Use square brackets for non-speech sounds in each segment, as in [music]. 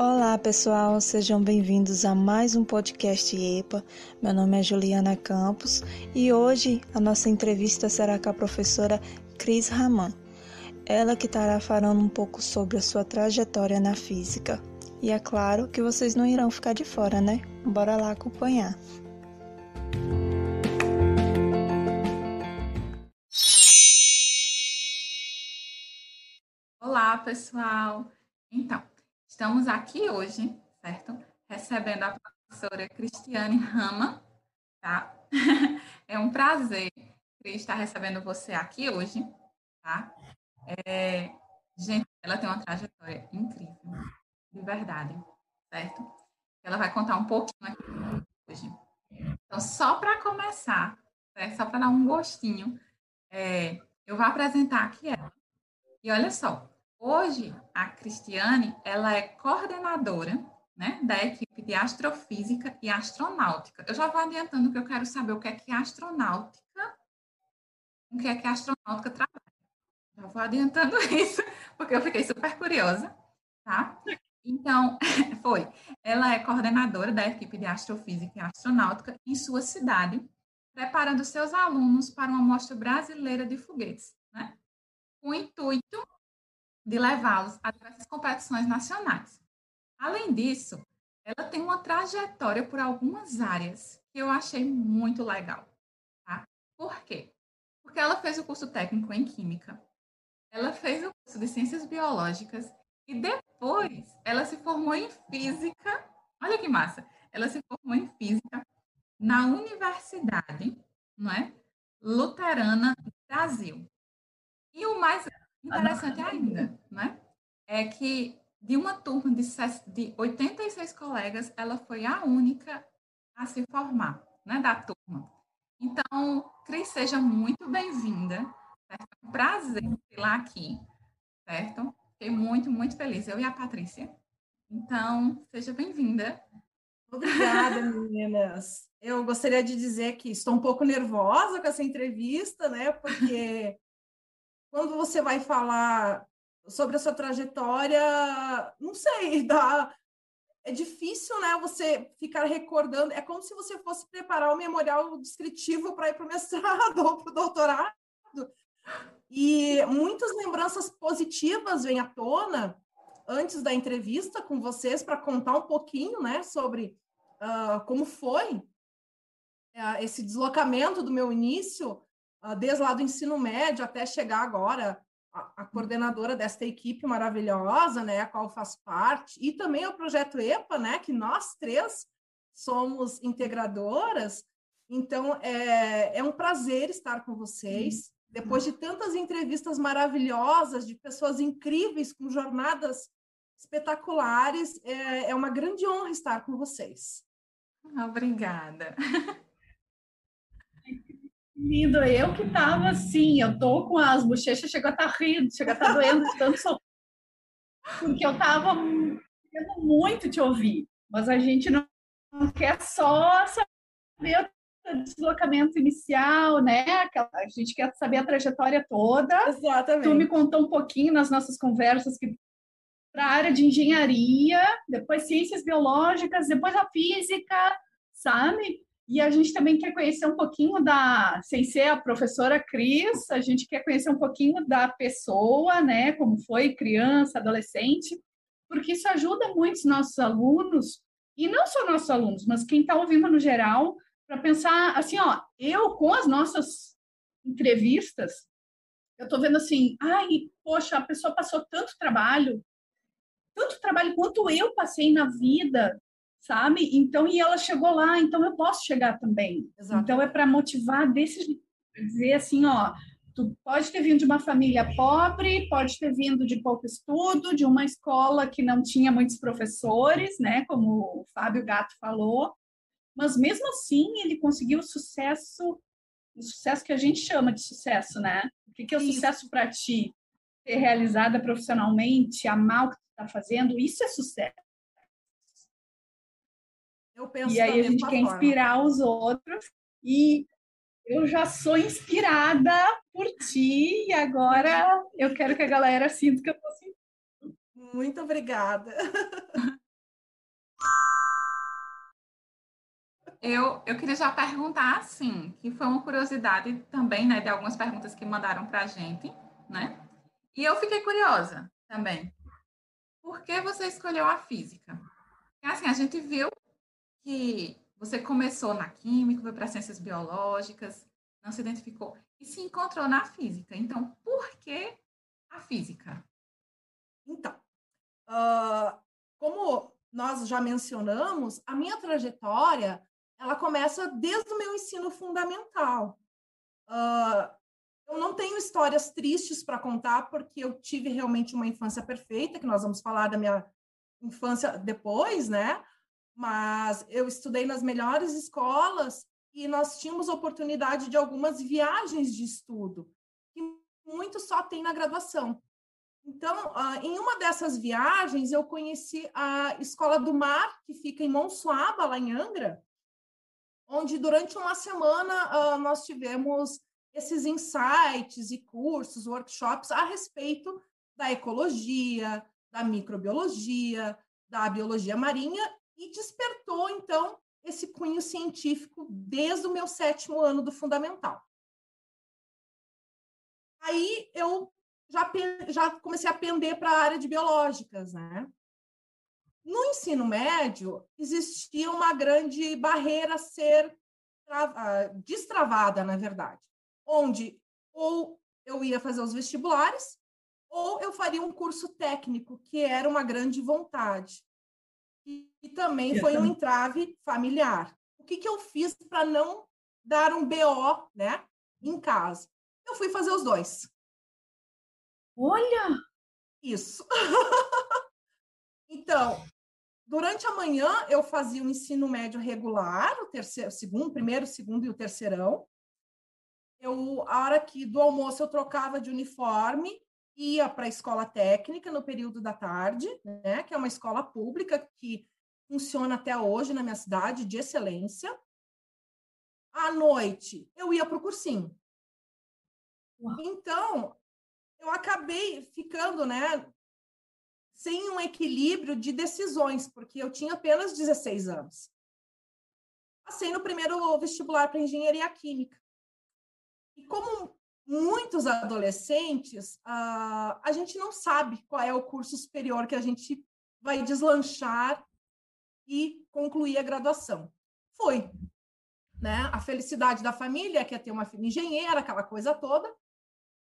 Olá, pessoal, sejam bem-vindos a mais um podcast EPA. Meu nome é Juliana Campos e hoje a nossa entrevista será com a professora Cris Raman. Ela que estará falando um pouco sobre a sua trajetória na física. E é claro que vocês não irão ficar de fora, né? Bora lá acompanhar. Olá, pessoal. Então, estamos aqui hoje, certo? Recebendo a professora Cristiane Rama, tá? [laughs] É um prazer estar recebendo você aqui hoje, tá? É, gente, ela tem uma trajetória incrível, de verdade, certo? Ela vai contar um pouquinho aqui hoje. Então, só para começar, certo? só para dar um gostinho, é, eu vou apresentar aqui ela. E olha só, hoje a Cristiane, ela é coordenadora né, da equipe de astrofísica e astronáutica. Eu já vou adiantando que eu quero saber o que é que é astronáutica, o que é que astronáutica trabalha. Já vou adiantando [laughs] isso, porque eu fiquei super curiosa, tá? Então, [laughs] foi. Ela é coordenadora da equipe de astrofísica e astronáutica em sua cidade, preparando seus alunos para uma mostra brasileira de foguetes, né? Com o intuito de levá-los a diversas competições nacionais. Além disso, ela tem uma trajetória por algumas áreas que eu achei muito legal, tá? Por quê? Porque ela fez o curso técnico em Química, ela fez o curso de Ciências Biológicas e depois ela se formou em Física. Olha que massa! Ela se formou em Física na Universidade não é? Luterana Brasil. E o mais interessante ainda não é? é que de uma turma de, de 86 colegas, ela foi a única a se formar né, da turma. Então, Cris, seja muito bem-vinda. É um prazer tê-la aqui, certo? Fiquei muito, muito feliz, eu e a Patrícia. Então, seja bem-vinda. Obrigada, [laughs] meninas. Eu gostaria de dizer que estou um pouco nervosa com essa entrevista, né? Porque quando você vai falar sobre a sua trajetória, não sei, [laughs] dá, é difícil, né? Você ficar recordando. É como se você fosse preparar o memorial descritivo para ir para o [laughs] mestrado ou para o doutorado. E muitas lembranças positivas vêm à tona antes da entrevista com vocês para contar um pouquinho, né, sobre uh, como foi uh, esse deslocamento do meu início, desde lá do ensino médio até chegar agora a, a, coordenadora desta equipe maravilhosa, né, a qual faz parte, e também o projeto EPA, né, que nós três somos integradoras. Então, é, é um prazer estar com vocês. Depois de tantas entrevistas maravilhosas, de pessoas incríveis, com jornadas espetaculares, é, é uma grande honra estar com vocês. Obrigada. [laughs] Lindo, eu que estava assim, eu tô com as bochechas, chegou a estar tá rindo, chegou a estar tá doendo de tanto sol. Porque eu estava querendo muito te ouvir, mas a gente não quer só saber deslocamento inicial, né? A gente quer saber a trajetória toda. Exatamente. Tu me contou um pouquinho nas nossas conversas que para a área de engenharia, depois ciências biológicas, depois a física, sabe? E a gente também quer conhecer um pouquinho da, sem ser a professora Cris, a gente quer conhecer um pouquinho da pessoa, né? Como foi criança, adolescente, porque isso ajuda muito os nossos alunos, e não só nossos alunos, mas quem está ouvindo no geral, para pensar assim, ó, eu com as nossas entrevistas, eu estou vendo assim, ai, poxa, a pessoa passou tanto trabalho, tanto trabalho quanto eu passei na vida, sabe? Então, e ela chegou lá, então eu posso chegar também. Exato. Então é para motivar desse jeito, dizer assim, ó, tu pode ter vindo de uma família pobre, pode ter vindo de pouco estudo, de uma escola que não tinha muitos professores, né, como o Fábio Gato falou, mas mesmo assim ele conseguiu o sucesso, o sucesso que a gente chama de sucesso, né? O que, que é o isso. sucesso para ti? Ser realizada profissionalmente, amar o que tu está fazendo, isso é sucesso. Eu penso e aí a gente quer forma. inspirar os outros e eu já sou inspirada por ti e agora eu quero que a galera sinta que eu estou sentindo. Muito obrigada. Eu, eu queria já perguntar, assim, que foi uma curiosidade também, né, de algumas perguntas que mandaram para a gente, né? E eu fiquei curiosa também. Por que você escolheu a física? Assim, a gente viu que você começou na química, foi para ciências biológicas, não se identificou e se encontrou na física. Então, por que a física? Então, uh, como nós já mencionamos, a minha trajetória ela começa desde o meu ensino fundamental. Uh, eu não tenho histórias tristes para contar, porque eu tive realmente uma infância perfeita, que nós vamos falar da minha infância depois, né? Mas eu estudei nas melhores escolas e nós tínhamos oportunidade de algumas viagens de estudo, que muito só tem na graduação. Então, uh, em uma dessas viagens, eu conheci a Escola do Mar, que fica em Monsuaba, lá em Angra, onde durante uma semana uh, nós tivemos esses insights e cursos, workshops a respeito da ecologia, da microbiologia, da biologia marinha, e despertou, então, esse cunho científico desde o meu sétimo ano do fundamental. Aí eu já, já comecei a pender para a área de biológicas, né? No ensino médio, existia uma grande barreira a ser destravada, na verdade, onde ou eu ia fazer os vestibulares, ou eu faria um curso técnico, que era uma grande vontade. E, também foi um entrave familiar. O que, que eu fiz para não dar um BO né, em casa? Eu fui fazer os dois. Olha! Isso. [laughs] então, durante a manhã eu fazia o ensino médio regular, o terceiro, segundo, primeiro, segundo e o terceirão. Eu, a hora que do almoço eu trocava de uniforme, ia para a escola técnica no período da tarde, né, que é uma escola pública que funciona até hoje na minha cidade de excelência. À noite eu ia para o cursinho. Então, eu acabei ficando, né, sem um equilíbrio de decisões, porque eu tinha apenas 16 anos. Passei no primeiro vestibular para engenharia química. E como muitos adolescentes, a gente não sabe qual é o curso superior que a gente vai deslanchar e concluir a graduação. Foi. Né? A felicidade da família, que é ter uma filha engenheira, aquela coisa toda.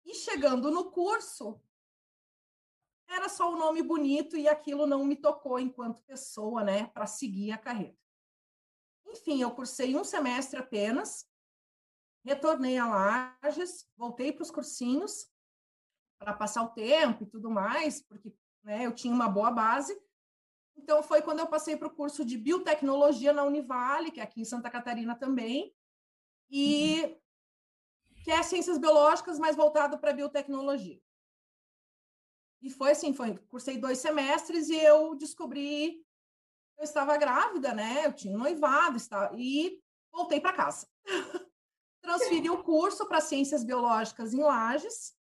E chegando no curso, era só um nome bonito e aquilo não me tocou enquanto pessoa, né, para seguir a carreira. Enfim, eu cursei um semestre apenas, retornei a Lages, voltei para os cursinhos para passar o tempo e tudo mais, porque né, eu tinha uma boa base. Então, foi quando eu passei para o curso de biotecnologia na Univale, que é aqui em Santa Catarina também, e uhum que é ciências biológicas, mais voltado para biotecnologia. E foi assim, foi, cursei dois semestres e eu descobri que eu estava grávida, né? Eu tinha um noivado, estava, e voltei para casa. [laughs] Transferi o curso para ciências biológicas em Lages.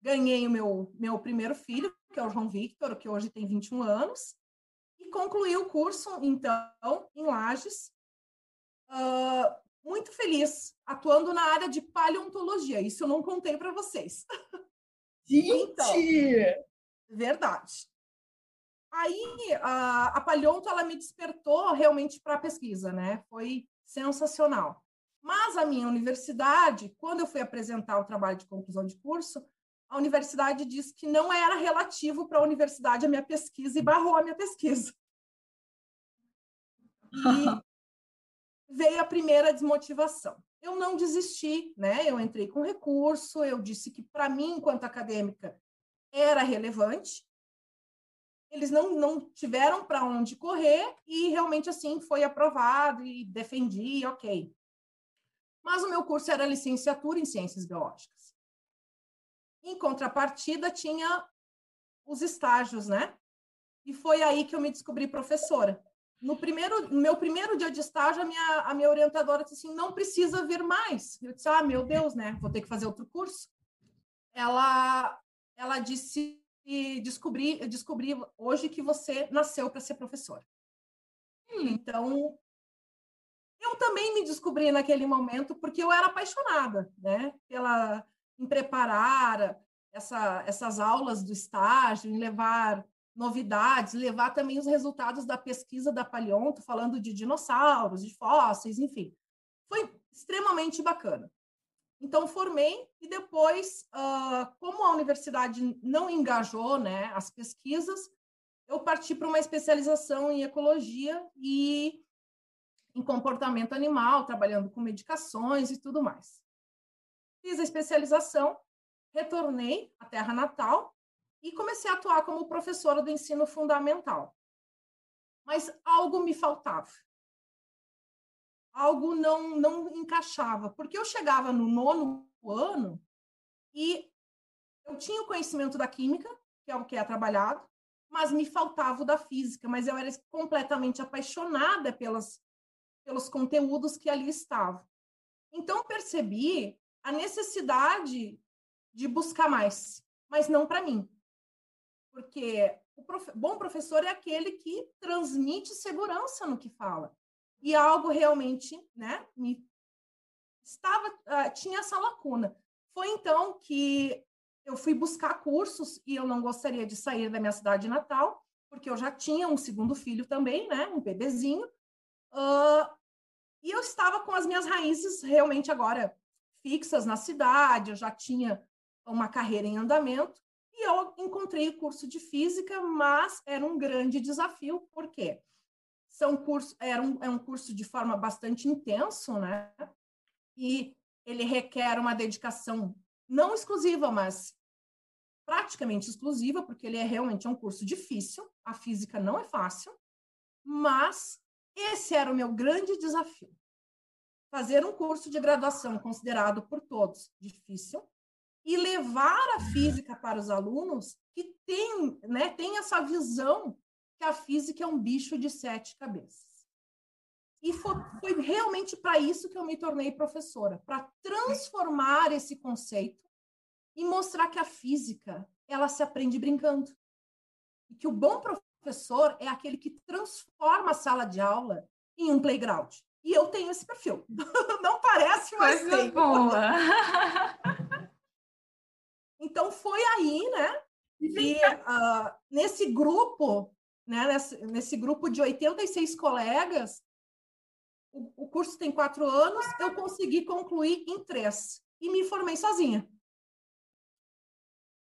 Ganhei o meu, meu primeiro filho, que é o João Victor, que hoje tem 21 anos, concluí o curso, então, em Lages. Uh, muito feliz atuando na área de paleontologia. Isso eu não contei para vocês. Gente! Então, verdade. Aí a, a paleonto ela me despertou realmente para a pesquisa, né? Foi sensacional. Mas a minha universidade, quando eu fui apresentar o trabalho de conclusão de curso, a universidade disse que não era relativo para a universidade a minha pesquisa e barrou a minha pesquisa. E [laughs] veio a primeira desmotivação. Eu não desisti, né? Eu entrei com recurso, eu disse que para mim, enquanto acadêmica, era relevante. Eles não, não tiveram para onde correr e realmente assim foi aprovado e defendi, ok. Mas o meu curso era licenciatura em ciências biológicas. Em contrapartida, tinha os estágios, né? E foi aí que eu me descobri professora no primeiro, no meu primeiro dia de estágio, a minha, a minha orientadora disse assim, não precisa vir mais. Eu disse, ah, meu Deus, né? Vou ter que fazer outro curso. Ela, ela disse, descobri, descobri hoje que você nasceu para ser professora. Então, eu eu também me descobri naquele momento porque eu era apaixonada, né? Pela em preparar essa, essas aulas do estágio, em levar novidades, levar também os resultados da pesquisa da Paleonto, falando de dinossauros, de fósseis, enfim. Foi extremamente bacana. Então, formei e depois, uh, como a universidade não engajou né, as pesquisas, eu parti para uma especialização em ecologia e em comportamento animal, trabalhando com medicações e tudo mais. Fiz a especialização, retornei à terra natal e comecei a atuar como professora do ensino fundamental. Mas algo me faltava. Algo não, não encaixava, porque eu chegava no nono ano e eu tinha o conhecimento da química, que é o que é trabalhado, mas me faltava o da física, mas eu era completamente apaixonada pelas, pelos conteúdos que ali estavam. Então, percebi a necessidade de buscar mais, mas não para mim. Porque o prof... bom professor é aquele que transmite segurança no que fala. E algo realmente, né, me estava uh, tinha essa lacuna. Foi então que eu fui buscar cursos e eu não gostaria de sair da minha cidade natal, porque eu já tinha um segundo filho também, né, um bebezinho. Uh, e eu estava com as minhas raízes realmente agora fixas na cidade, eu já tinha uma carreira em andamento, e eu encontrei o curso de física, mas era um grande desafio, porque são curso, era um, é um curso de forma bastante intenso, né? E ele requer uma dedicação não exclusiva, mas praticamente exclusiva, porque ele é realmente um curso difícil, a física não é fácil, mas esse era o meu grande desafio. Fazer um curso de graduação considerado por todos difícil, e levar a física para os alunos que têm, né, têm essa visão que a física é um bicho de sete cabeças. E foi, foi realmente para isso que eu me tornei professora, para transformar esse conceito e mostrar que a física ela se aprende brincando. E que o bom professor é aquele que transforma a sala de aula em um playground. E eu tenho esse perfil. [laughs] Não parece, mas Coisa tenho. boa. Então foi aí, né? E uh, nesse grupo, né, nesse, nesse, grupo de 86 colegas, o, o, curso tem quatro anos, eu consegui concluir em três e me formei sozinha.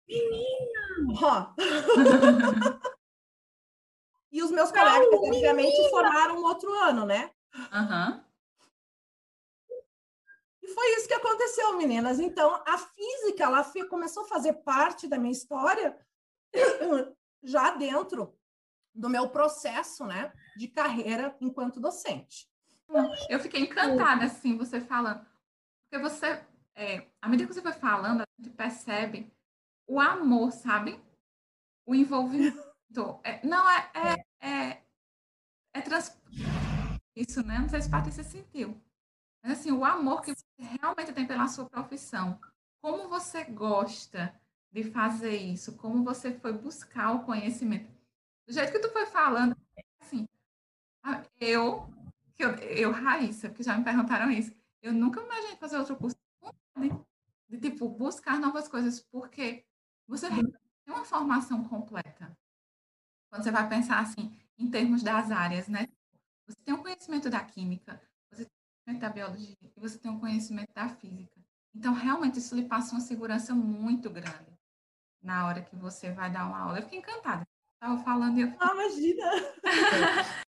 Menina! [laughs] e os meus colegas, obviamente, formaram um outro ano, né? Uhum. E foi isso que aconteceu, meninas. Então, a física, ela começou a fazer parte da minha história [clears throat] já dentro do meu processo, né, de carreira enquanto docente. Eu fiquei encantada, assim, você falando. Porque você, é, à medida que você foi falando, a gente percebe o amor, sabe? O envolvimento. [laughs] É, não, é, é, é, é trans... Isso, né? Não sei se Patrícia sentiu. Assim, o amor que você realmente tem pela sua profissão. Como você gosta de fazer isso? Como você foi buscar o conhecimento? Do jeito que tu foi falando, assim, eu, eu, eu Raíssa, porque já me perguntaram isso, eu nunca imaginei fazer outro curso de, de tipo, buscar novas coisas, porque você tem uma formação completa. Quando você vai pensar, assim, em termos das áreas, né? Você tem um conhecimento da química, conhecimento da biologia e você tem um conhecimento da física. Então, realmente, isso lhe passa uma segurança muito grande na hora que você vai dar uma aula. Eu fiquei encantada. Estava falando e eu... Ah, imagina! [laughs]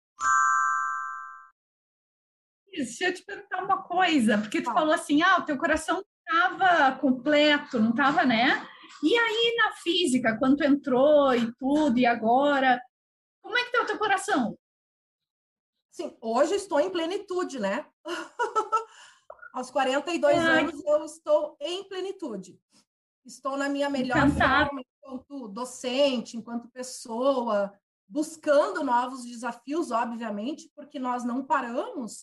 Deixa eu te perguntar uma coisa, porque tu ah. falou assim, ah, o teu coração estava completo, não estava, né? E aí, na física, quando tu entrou e tudo, e agora, como é que está o teu coração? Sim, hoje estou em plenitude, né? [laughs] Aos 42 Ai. anos eu estou em plenitude. Estou na minha melhor forma enquanto docente, enquanto pessoa, buscando novos desafios, obviamente, porque nós não paramos.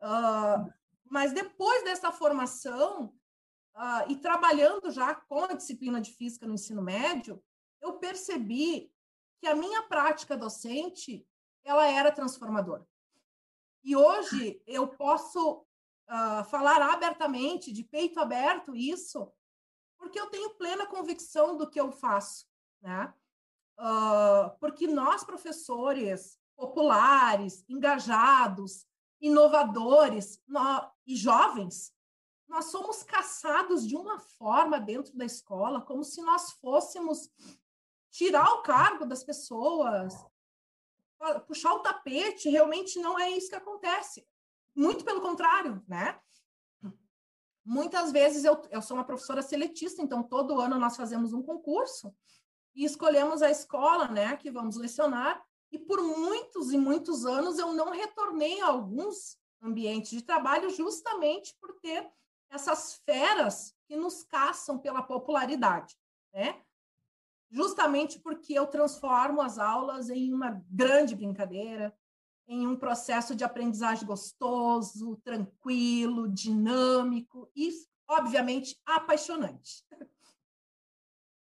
Uh, mas depois dessa formação uh, e trabalhando já com a disciplina de física no ensino médio, eu percebi que a minha prática docente ela era transformadora. E hoje eu posso uh, falar abertamente, de peito aberto, isso, porque eu tenho plena convicção do que eu faço, né? Uh, porque nós, professores populares, engajados, inovadores nós, e jovens, nós somos caçados de uma forma dentro da escola, como se nós fôssemos tirar o cargo das pessoas, puxar o tapete, realmente não é isso que acontece. Muito pelo contrário, né? Muitas vezes eu, eu sou uma professora seletista, então todo ano nós fazemos um concurso e escolhemos a escola, né, que vamos lecionar, e por muitos e muitos anos eu não retornei a alguns ambientes de trabalho justamente por ter essas feras que nos caçam pela popularidade, né? Justamente porque eu transformo as aulas em uma grande brincadeira, em um processo de aprendizagem gostoso, tranquilo, dinâmico e, obviamente, apaixonante.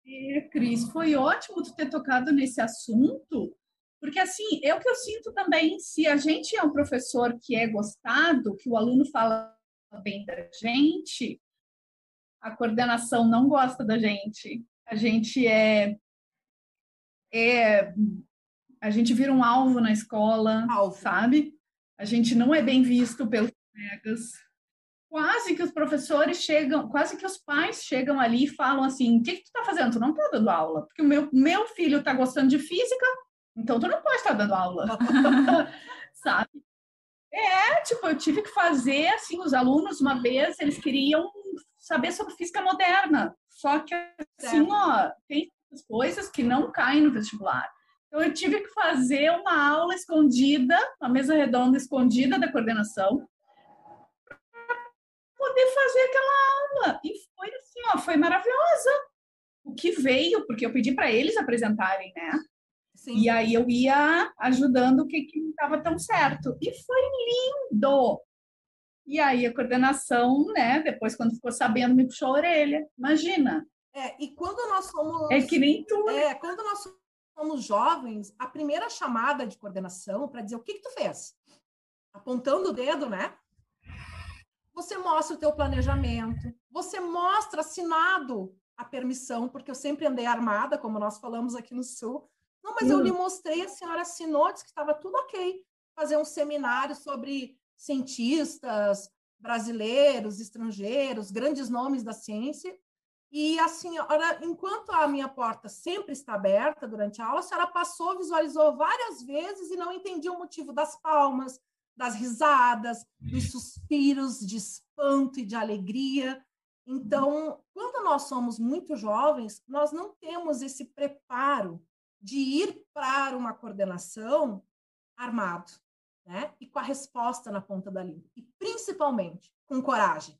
E, Cris, foi ótimo tu ter tocado nesse assunto, porque assim, é o que eu sinto também, se a gente é um professor que é gostado, que o aluno fala bem da gente, a coordenação não gosta da gente a gente é, é a gente vira um alvo na escola, alvo. sabe? A gente não é bem visto pelos colegas. Quase que os professores chegam, quase que os pais chegam ali e falam assim: o que, que tu tá fazendo? Tu não tá dando aula. Porque o meu, meu filho tá gostando de física, então tu não pode estar dando aula. [laughs] sabe? É, tipo, eu tive que fazer assim, os alunos, uma vez, eles queriam saber sobre física moderna. Só que, assim, ó, tem coisas que não caem no vestibular. Então, eu tive que fazer uma aula escondida, uma mesa redonda escondida da coordenação, poder fazer aquela aula. E foi assim, ó, foi maravilhosa. O que veio, porque eu pedi para eles apresentarem, né? Sim. E aí eu ia ajudando o que não estava tão certo. E foi lindo. E aí a coordenação, né, depois quando ficou sabendo, me puxou a orelha. Imagina. É, e quando nós somos. É que nem tu. É, quando nós somos jovens, a primeira chamada de coordenação para dizer o que, que tu fez? Apontando o dedo, né? Você mostra o teu planejamento, você mostra assinado a permissão, porque eu sempre andei armada, como nós falamos aqui no Sul. Não, mas eu lhe mostrei, a senhora assinou, disse que estava tudo ok. Fazer um seminário sobre cientistas brasileiros, estrangeiros, grandes nomes da ciência. E a senhora, enquanto a minha porta sempre está aberta durante a aula, a senhora passou, visualizou várias vezes e não entendia o motivo das palmas, das risadas, dos suspiros de espanto e de alegria. Então, quando nós somos muito jovens, nós não temos esse preparo de ir para uma coordenação armado né? E com a resposta na ponta da língua. E principalmente com coragem.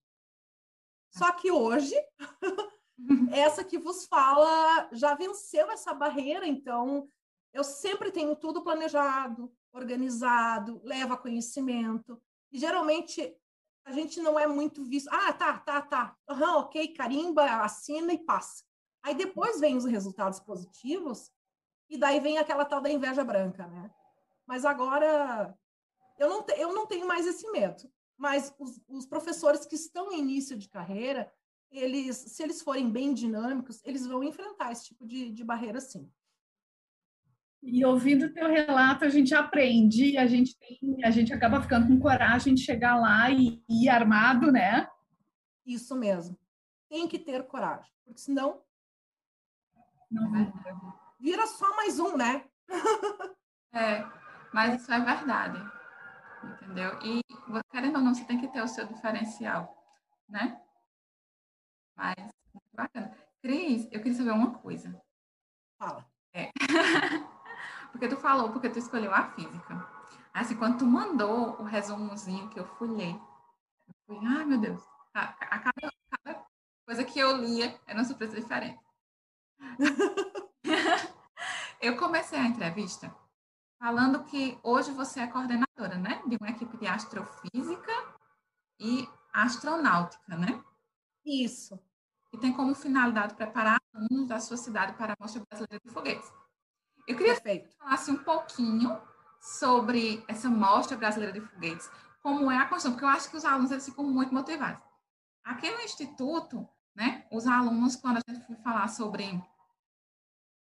Só que hoje, [laughs] essa que vos fala já venceu essa barreira, então eu sempre tenho tudo planejado, organizado, leva conhecimento. E geralmente a gente não é muito visto. Ah, tá, tá, tá. Uhum, ok, carimba, assina e passa. Aí depois vem os resultados positivos, e daí vem aquela tal da inveja branca, né? Mas agora eu não, te, eu não tenho mais esse medo. Mas os, os professores que estão em início de carreira, eles, se eles forem bem dinâmicos, eles vão enfrentar esse tipo de, de barreira, sim. E ouvindo o teu relato, a gente aprende, a gente tem, a gente acaba ficando com coragem de chegar lá e, ir armado, né? Isso mesmo. Tem que ter coragem, porque senão não vira só mais um, né? [laughs] é, mas isso é verdade entendeu? E, querendo ou não, você tem que ter o seu diferencial, né? Mas, muito bacana. Cris, eu queria saber uma coisa. Fala. É. [laughs] porque tu falou, porque tu escolheu a física. Assim, quando tu mandou o resumozinho que eu fui ler, eu fui, ai meu Deus, a, a cada, cada coisa que eu lia era uma surpresa diferente. [laughs] [laughs] eu comecei a entrevista falando que hoje você é coordenadora, né, de uma equipe de astrofísica e astronáutica, né? Isso. E tem como finalidade preparar alunos da sua cidade para a Mostra Brasileira de Foguetes. Eu queria Perfeito. que você falasse um pouquinho sobre essa mostra brasileira de foguetes, como é a construção, porque eu acho que os alunos eles ficam muito motivados. Aqui no Instituto, né, os alunos, quando a gente foi falar sobre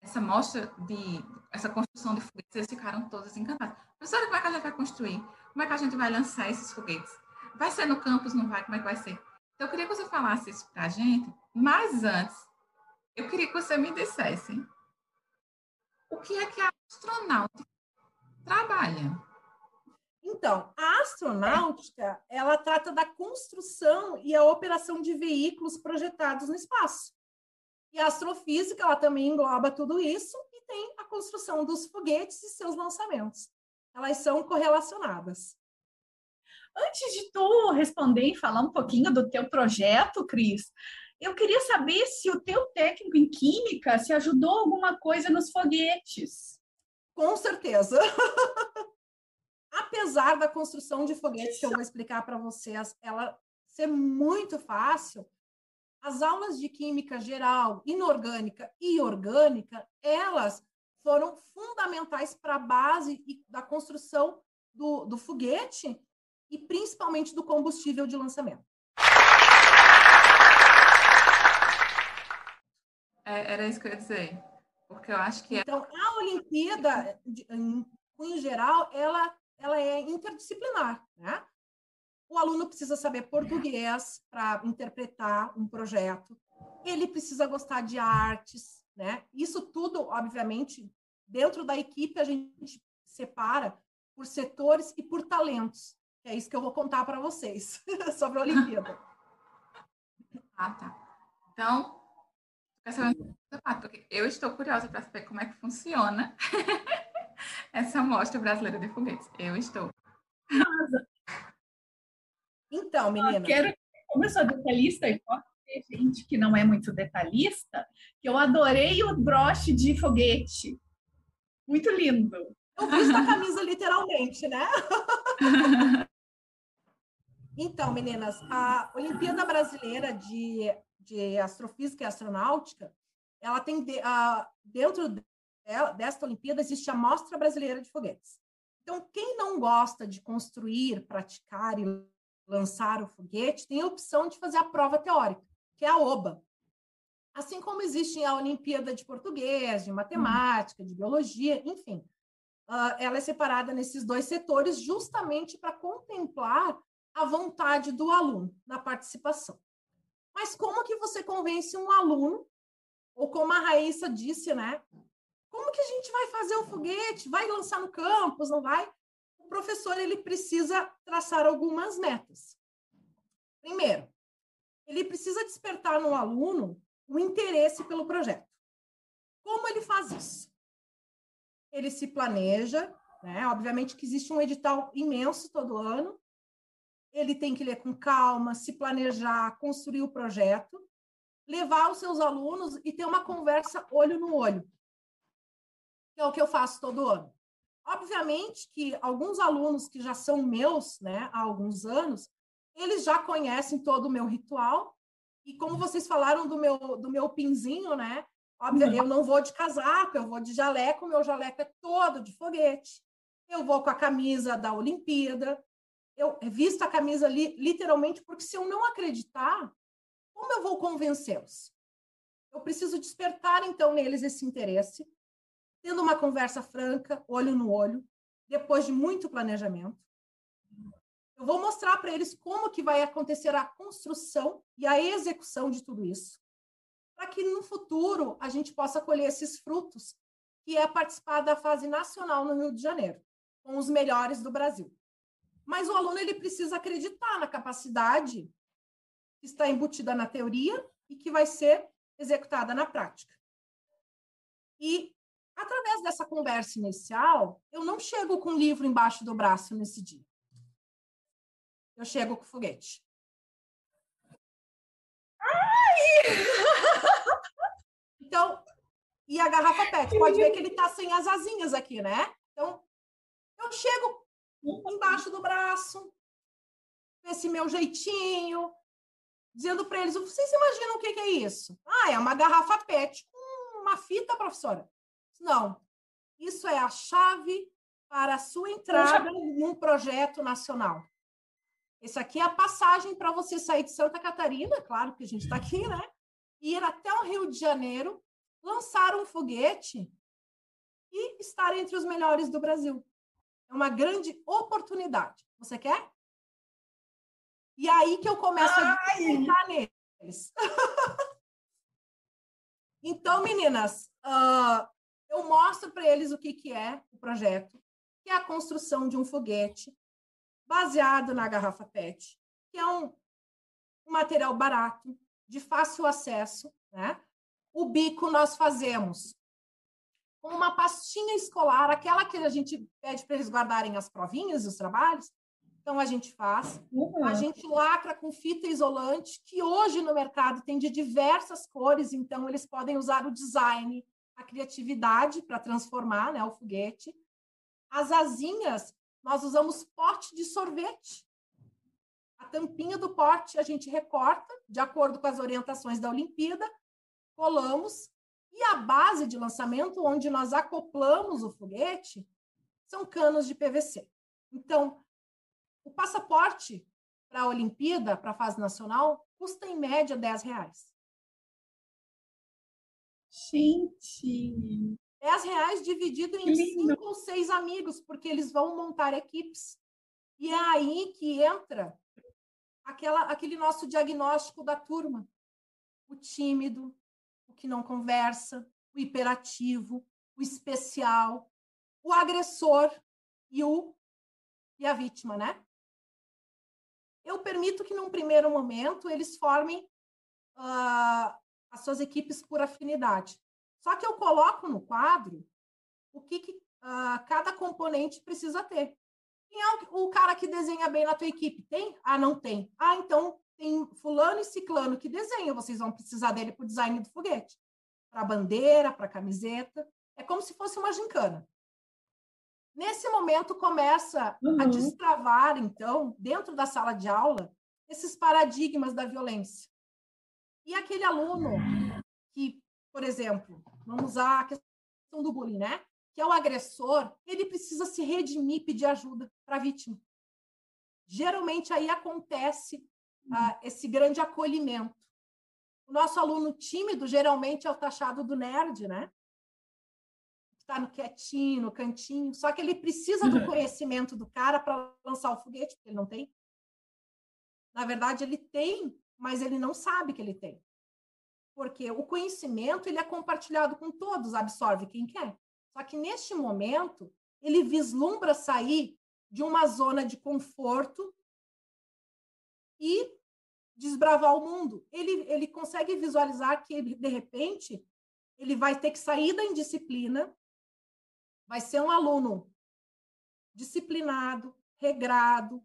essa mostra de essa construção de foguetes, eles ficaram todos encantados. Professora, como é que a gente vai construir? Como é que a gente vai lançar esses foguetes? Vai ser no campus, não vai? Como é que vai ser? Então, eu queria que você falasse isso para a gente, mas antes, eu queria que você me dissesse o que é que a astronauta trabalha. Então, a astronáutica, ela trata da construção e a operação de veículos projetados no espaço. E a astrofísica, ela também engloba tudo isso e tem a construção dos foguetes e seus lançamentos. Elas são correlacionadas. Antes de tu responder e falar um pouquinho do teu projeto, Cris, eu queria saber se o teu técnico em química se ajudou alguma coisa nos foguetes. Com certeza. [laughs] Apesar da construção de foguetes que eu vou explicar para vocês, ela ser muito fácil, as aulas de química geral, inorgânica e orgânica, elas foram fundamentais para a base da construção do, do foguete e principalmente do combustível de lançamento. É, era isso que eu ia dizer. Porque eu acho que. É então, a Olimpíada, em, em geral, ela, ela é interdisciplinar, né? O aluno precisa saber português para interpretar um projeto, ele precisa gostar de artes, né? Isso tudo, obviamente, dentro da equipe a gente separa por setores e por talentos. É isso que eu vou contar para vocês [laughs] sobre a Olimpíada. [laughs] ah, tá. Então, eu estou curiosa para saber como é que funciona [laughs] essa mostra brasileira de foguetes. Eu estou. Então, menina. Quero, como eu sou detalhista e pode ter gente que não é muito detalhista, que eu adorei o broche de foguete. Muito lindo. Eu fiz a camisa literalmente, né? [laughs] então, meninas, a Olimpíada Brasileira de de astrofísica e astronáutica, ela tem de, dentro dela, desta Olimpíada existe a Mostra Brasileira de Foguetes. Então, quem não gosta de construir, praticar e lançar o foguete, tem a opção de fazer a prova teórica, que é a OBA. Assim como existe a Olimpíada de Português, de Matemática, de Biologia, enfim. Uh, ela é separada nesses dois setores justamente para contemplar a vontade do aluno na participação. Mas como que você convence um aluno, ou como a Raíssa disse, né? Como que a gente vai fazer o foguete? Vai lançar no campus, não vai? O professor ele precisa traçar algumas metas. Primeiro, ele precisa despertar no aluno o interesse pelo projeto. Como ele faz isso? Ele se planeja, né? Obviamente que existe um edital imenso todo ano, ele tem que ler com calma, se planejar, construir o projeto, levar os seus alunos e ter uma conversa olho no olho, que é o que eu faço todo ano. Obviamente que alguns alunos que já são meus, né, há alguns anos, eles já conhecem todo o meu ritual, e como vocês falaram do meu, do meu pinzinho, né, óbvio, eu não vou de casaco, eu vou de jaleco, meu jaleco é todo de foguete, eu vou com a camisa da Olimpíada, eu visto a camisa ali, literalmente, porque se eu não acreditar, como eu vou convencê-los? Eu preciso despertar, então, neles esse interesse, tendo uma conversa franca, olho no olho, depois de muito planejamento. Eu vou mostrar para eles como que vai acontecer a construção e a execução de tudo isso, para que no futuro a gente possa colher esses frutos, que é participar da fase nacional no Rio de Janeiro, com os melhores do Brasil. Mas o aluno ele precisa acreditar na capacidade que está embutida na teoria e que vai ser executada na prática. E através dessa conversa inicial, eu não chego com livro embaixo do braço nesse dia. Eu chego com foguete. Ai! [laughs] Então, e a garrafa PET, pode ver que ele está sem as asinhas aqui, né? Então, eu chego embaixo do braço, esse meu jeitinho, dizendo para eles: vocês imaginam o que, que é isso? Ah, é uma garrafa PET com uma fita, professora. Não, isso é a chave para a sua entrada num projeto nacional. Esse aqui é a passagem para você sair de Santa Catarina, claro que a gente está aqui, né? Ir até o Rio de Janeiro, lançar um foguete e estar entre os melhores do Brasil. É uma grande oportunidade. Você quer? E aí que eu começo Ai. a acreditar neles. [laughs] então, meninas, uh, eu mostro para eles o que, que é o projeto, que é a construção de um foguete baseado na garrafa PET, que é um, um material barato, de fácil acesso. Né? O bico nós fazemos com uma pastinha escolar, aquela que a gente pede para eles guardarem as provinhas e os trabalhos. Então, a gente faz. Uhum. A gente lacra com fita isolante, que hoje no mercado tem de diversas cores, então eles podem usar o design, a criatividade para transformar né, o foguete. As asinhas, nós usamos pote de sorvete. A tampinha do pote a gente recorta, de acordo com as orientações da Olimpíada, colamos, e a base de lançamento, onde nós acoplamos o foguete, são canos de PVC. Então, o passaporte para a Olimpíada, para a fase nacional, custa em média 10 reais. Gente! 10 reais dividido em cinco ou seis amigos, porque eles vão montar equipes. E é aí que entra aquela, aquele nosso diagnóstico da turma. O tímido, o que não conversa, o hiperativo, o especial, o agressor e, o, e a vítima, né? Eu permito que, num primeiro momento, eles formem uh, as suas equipes por afinidade. Só que eu coloco no quadro o que, que uh, cada componente precisa ter. Quem é o, o, cara que desenha bem na tua equipe? Tem? Ah, não tem. Ah, então tem fulano e ciclano que desenham. Vocês vão precisar dele para o design do foguete. Para a bandeira, para a camiseta. É como se fosse uma gincana. Nesse momento começa uhum. a destravar, então, dentro da sala de aula, esses paradigmas da violência. E aquele aluno que, por exemplo, Vamos usar a questão do bullying, né? Que é o agressor, ele precisa se redimir, pedir ajuda para a vítima. Geralmente aí acontece uh, esse grande acolhimento. O nosso aluno tímido geralmente é o taxado do nerd, né? Está no quietinho, no cantinho. Só que ele precisa do uhum. conhecimento do cara para lançar o foguete, porque ele não tem. Na verdade, ele tem, mas ele não sabe que ele tem. Porque o conhecimento ele é compartilhado com todos, absorve quem quer. Só que neste momento, ele vislumbra sair de uma zona de conforto e desbravar o mundo. Ele, ele consegue visualizar que, de repente, ele vai ter que sair da indisciplina, vai ser um aluno disciplinado, regrado,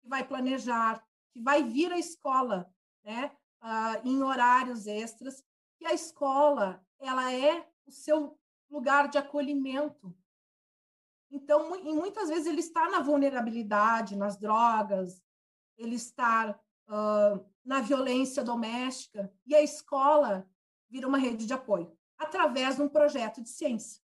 que vai planejar, que vai vir à escola, né? uh, em horários extras, que a escola ela é o seu lugar de acolhimento. Então, em muitas vezes ele está na vulnerabilidade, nas drogas, ele está uh, na violência doméstica, e a escola vira uma rede de apoio através de um projeto de ciência.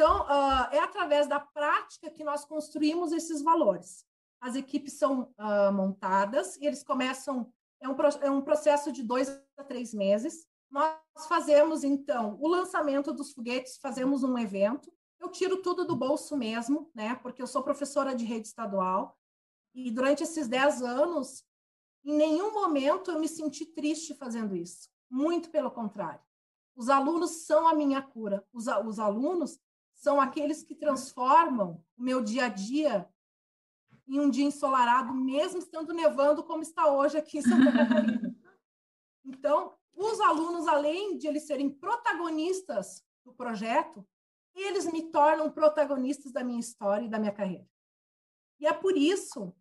Então, uh, é através da prática que nós construímos esses valores. As equipes são uh, montadas e eles começam, é um, é um processo de dois a três meses. Nós fazemos, então, o lançamento dos foguetes, fazemos um evento. Eu tiro tudo do bolso mesmo, né? Porque eu sou professora de rede estadual. E durante esses dez anos, em nenhum momento eu me senti triste fazendo isso. Muito pelo contrário. Os alunos são a minha cura. Os, os alunos são aqueles que transformam o meu dia a dia em um dia ensolarado, mesmo estando nevando, como está hoje aqui em Santa [laughs] Catarina. Então, os alunos, além de eles serem protagonistas do projeto, eles me tornam protagonistas da minha história e da minha carreira. E é por isso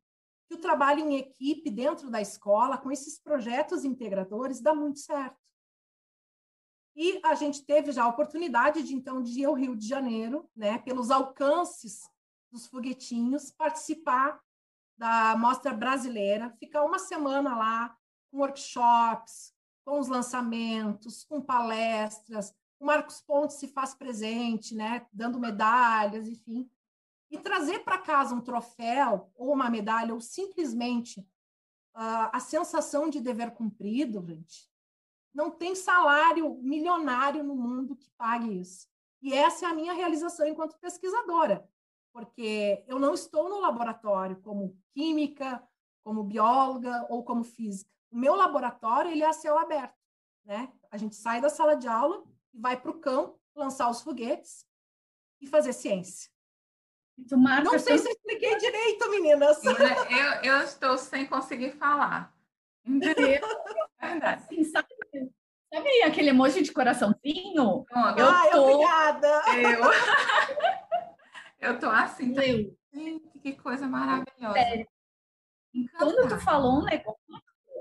que o trabalho em equipe dentro da escola, com esses projetos integradores, dá muito certo. E a gente teve já a oportunidade de, então, de ir ao Rio de Janeiro, né, pelos alcances dos foguetinhos, participar da mostra brasileira, ficar uma semana lá com workshops, com os lançamentos, com palestras, o Marcos Pontes se faz presente, né, dando medalhas, enfim, e trazer para casa um troféu ou uma medalha ou simplesmente uh, a sensação de dever cumprido, gente, não tem salário milionário no mundo que pague isso. E essa é a minha realização enquanto pesquisadora, porque eu não estou no laboratório como química, como bióloga ou como física. O meu laboratório ele é a céu aberto, né? A gente sai da sala de aula e vai para o campo lançar os foguetes e fazer ciência. Não sei se eu expliquei direito, meninas. Eu, eu estou sem conseguir falar. Entendeu? Assim, sabe, sabe, aquele emoji de coraçãozinho? eu Ai, tô... obrigada! Eu... [laughs] eu tô assim. Eu. Gente, que coisa maravilhosa. É. Quando tu falou um negócio,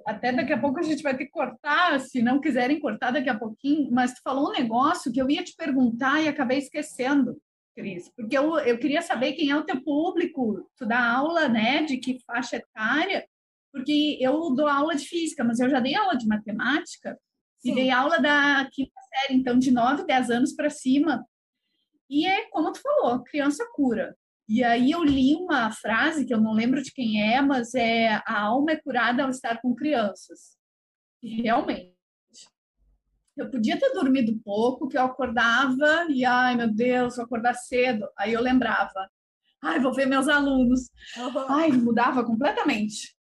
até daqui a pouco a gente vai ter que cortar, se não quiserem cortar daqui a pouquinho, mas tu falou um negócio que eu ia te perguntar e acabei esquecendo, Cris, porque eu, eu queria saber quem é o teu público, tu dá aula, né, de que faixa etária, porque eu dou aula de física, mas eu já dei aula de matemática Sim. e dei aula da quinta série, então de 9, 10 anos para cima. E é como tu falou, criança cura. E aí eu li uma frase que eu não lembro de quem é, mas é a alma é curada ao estar com crianças. E realmente. Eu podia ter dormido pouco, que eu acordava e, ai meu Deus, vou acordar cedo. Aí eu lembrava, ai, vou ver meus alunos. Uhum. Ai, mudava completamente.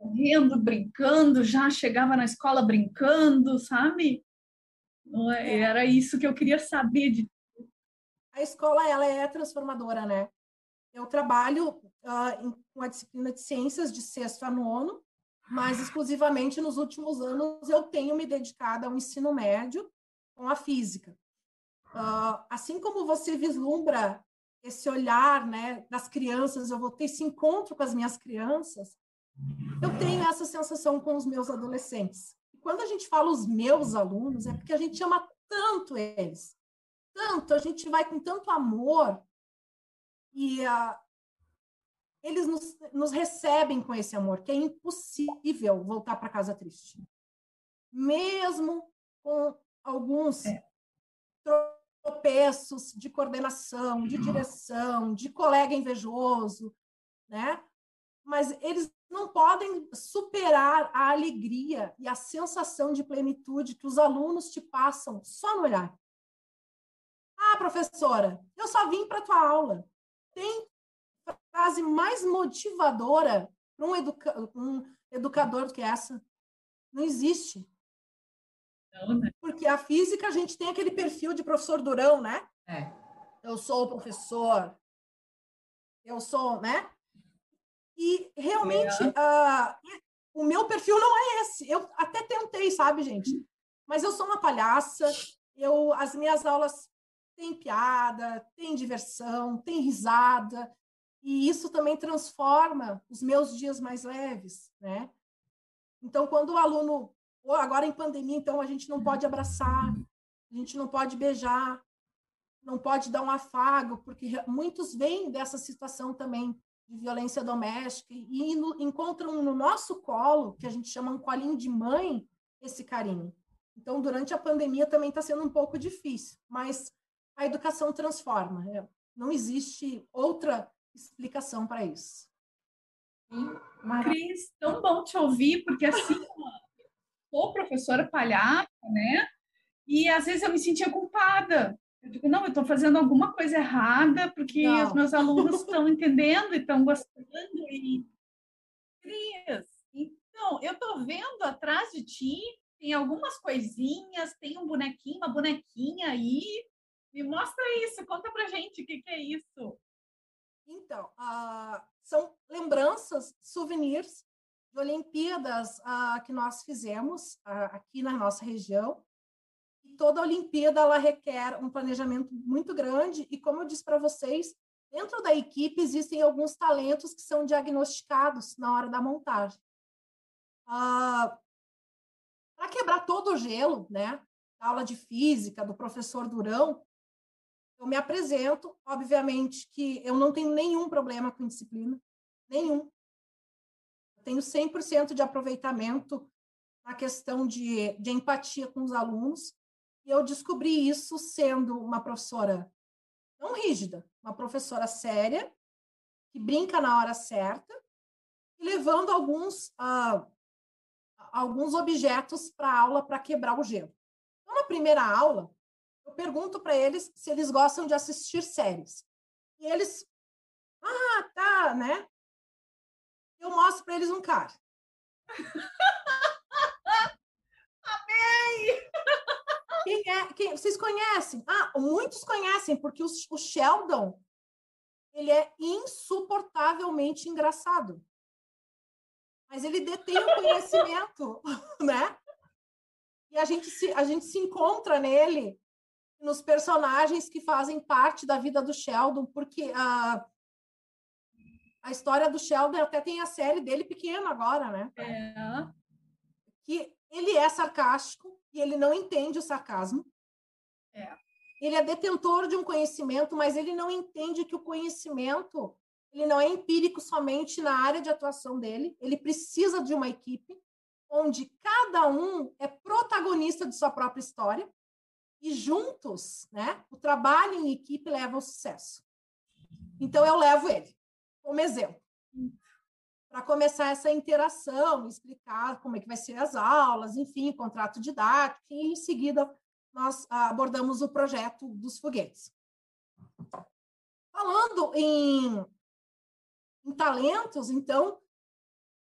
Correndo, brincando, já chegava na escola brincando, sabe? É, é. Era isso que eu queria saber de a escola ela é transformadora, né? Eu trabalho uh, em, com a disciplina de ciências de sexto a nono, mas exclusivamente nos últimos anos eu tenho me dedicado ao ensino médio com a física. Uh, assim como você vislumbra esse olhar né, das crianças, eu vou ter esse encontro com as minhas crianças, eu tenho essa sensação com os meus adolescentes. Quando a gente fala os meus alunos, é porque a gente ama tanto eles, tanto, a gente vai com tanto amor e uh, eles nos, nos, recebem com esse amor, que é impossível voltar para casa triste. Mesmo com alguns é. tropeços de coordenação, de direção, de colega invejoso, né? Mas eles não podem superar a alegria e a sensação de plenitude que os alunos te passam só no olhar. Ah, professora, eu só vim para a tua aula tem frase mais motivadora para um, educa um educador do que essa? Não existe. Não, né? Porque a física, a gente tem aquele perfil de professor durão, né? É. Eu sou o professor, eu sou, né? E realmente, é. uh, o meu perfil não é esse. Eu até tentei, sabe, gente? Mas eu sou uma palhaça, eu, as minhas aulas tem piada, tem diversão, tem risada, e isso também transforma os meus dias mais leves, né? Então, quando o aluno, agora em pandemia, então a gente não pode abraçar, a gente não pode beijar, não pode dar um afago, porque muitos vêm dessa situação também de violência doméstica e no, encontram no nosso colo, que a gente chama um colinho de mãe, esse carinho. Então, durante a pandemia também está sendo um pouco difícil, mas a educação transforma. É, não existe outra explicação para isso. Cris, tão bom te ouvir, porque assim, sou professora palhaça, né? E às vezes eu me sentia culpada. Eu digo, não, eu estou fazendo alguma coisa errada, porque não. os meus alunos [laughs] estão entendendo e estão gostando. E... Cris, então, eu estou vendo atrás de ti, tem algumas coisinhas, tem um bonequinho, uma bonequinha aí, me mostra isso, conta pra gente o que, que é isso. Então, uh, são lembranças, souvenirs de Olimpíadas uh, que nós fizemos uh, aqui na nossa região. Toda Olimpíada ela requer um planejamento muito grande e, como eu disse para vocês, dentro da equipe existem alguns talentos que são diagnosticados na hora da montagem. para quebrar todo o gelo, né? Da aula de física do professor Durão, eu me apresento, obviamente que eu não tenho nenhum problema com disciplina, nenhum. Eu tenho 100% de aproveitamento na questão de, de empatia com os alunos. E eu descobri isso sendo uma professora não rígida, uma professora séria, que brinca na hora certa, e levando alguns, ah, alguns objetos para a aula para quebrar o gelo. Então, na primeira aula, eu pergunto para eles se eles gostam de assistir séries. E eles, ah, tá, né? Eu mostro para eles um cara. [laughs] Amei! Quem é? Quem, vocês conhecem? Ah, muitos conhecem, porque o, o Sheldon ele é insuportavelmente engraçado. Mas ele detém o conhecimento, [laughs] né? E a gente se, a gente se encontra nele nos personagens que fazem parte da vida do Sheldon, porque a, a história do Sheldon até tem a série dele pequeno agora, né? É. Que ele é sarcástico e ele não entende o sarcasmo. É. Ele é detentor de um conhecimento, mas ele não entende que o conhecimento ele não é empírico somente na área de atuação dele, ele precisa de uma equipe onde cada um é protagonista de sua própria história e juntos, né, o trabalho em equipe leva ao sucesso. Então eu levo ele como exemplo para começar essa interação, explicar como é que vai ser as aulas, enfim, contrato didático, e em seguida nós abordamos o projeto dos foguetes. Falando em, em talentos, então,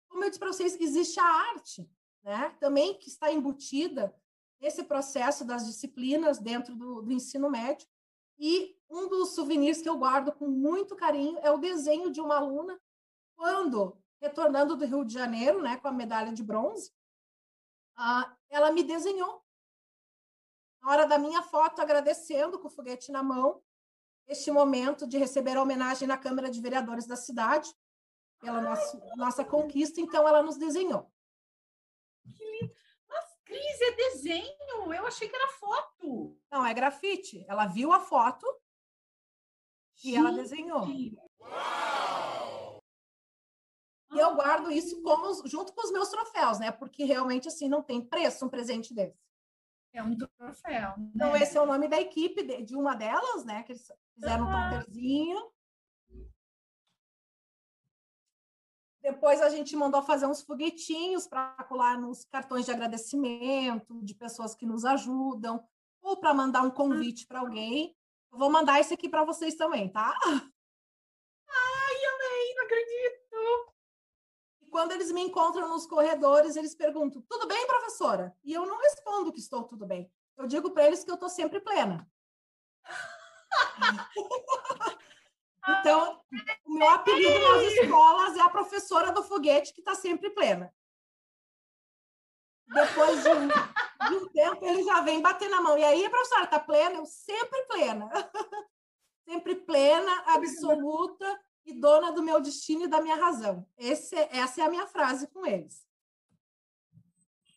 como eu disse para vocês, existe a arte, né? Também que está embutida nesse processo das disciplinas dentro do, do ensino médio. E um dos souvenirs que eu guardo com muito carinho é o desenho de uma aluna quando retornando do Rio de Janeiro, né, com a medalha de bronze, ah, ela me desenhou. Na hora da minha foto, agradecendo com o foguete na mão, este momento de receber a homenagem na Câmara de Vereadores da cidade, pela nossa, nossa conquista, então ela nos desenhou. Que lindo. Mas, Cris, é desenho? Eu achei que era foto. Não, é grafite. Ela viu a foto e ela desenhou. E eu guardo isso como, junto com os meus troféus, né? Porque realmente, assim, não tem preço um presente desse. É um troféu. Né? Então, esse é o nome da equipe de, de uma delas, né? Que eles fizeram um topperzinho. Depois a gente mandou fazer uns foguetinhos para colar nos cartões de agradecimento de pessoas que nos ajudam, ou para mandar um convite para alguém. Eu vou mandar esse aqui para vocês também, tá? [laughs] Ai, amei, não acredito! Quando eles me encontram nos corredores, eles perguntam: tudo bem, professora? E eu não respondo que estou tudo bem. Eu digo para eles que eu estou sempre plena. [laughs] então, o meu apelido nas escolas é a professora do foguete que está sempre plena. Depois de um, de um, tempo, ele já vem bater na mão. E aí, professora, está plena? Eu sempre plena. [laughs] sempre plena, absoluta e dona do meu destino e da minha razão. Esse, essa é a minha frase com eles.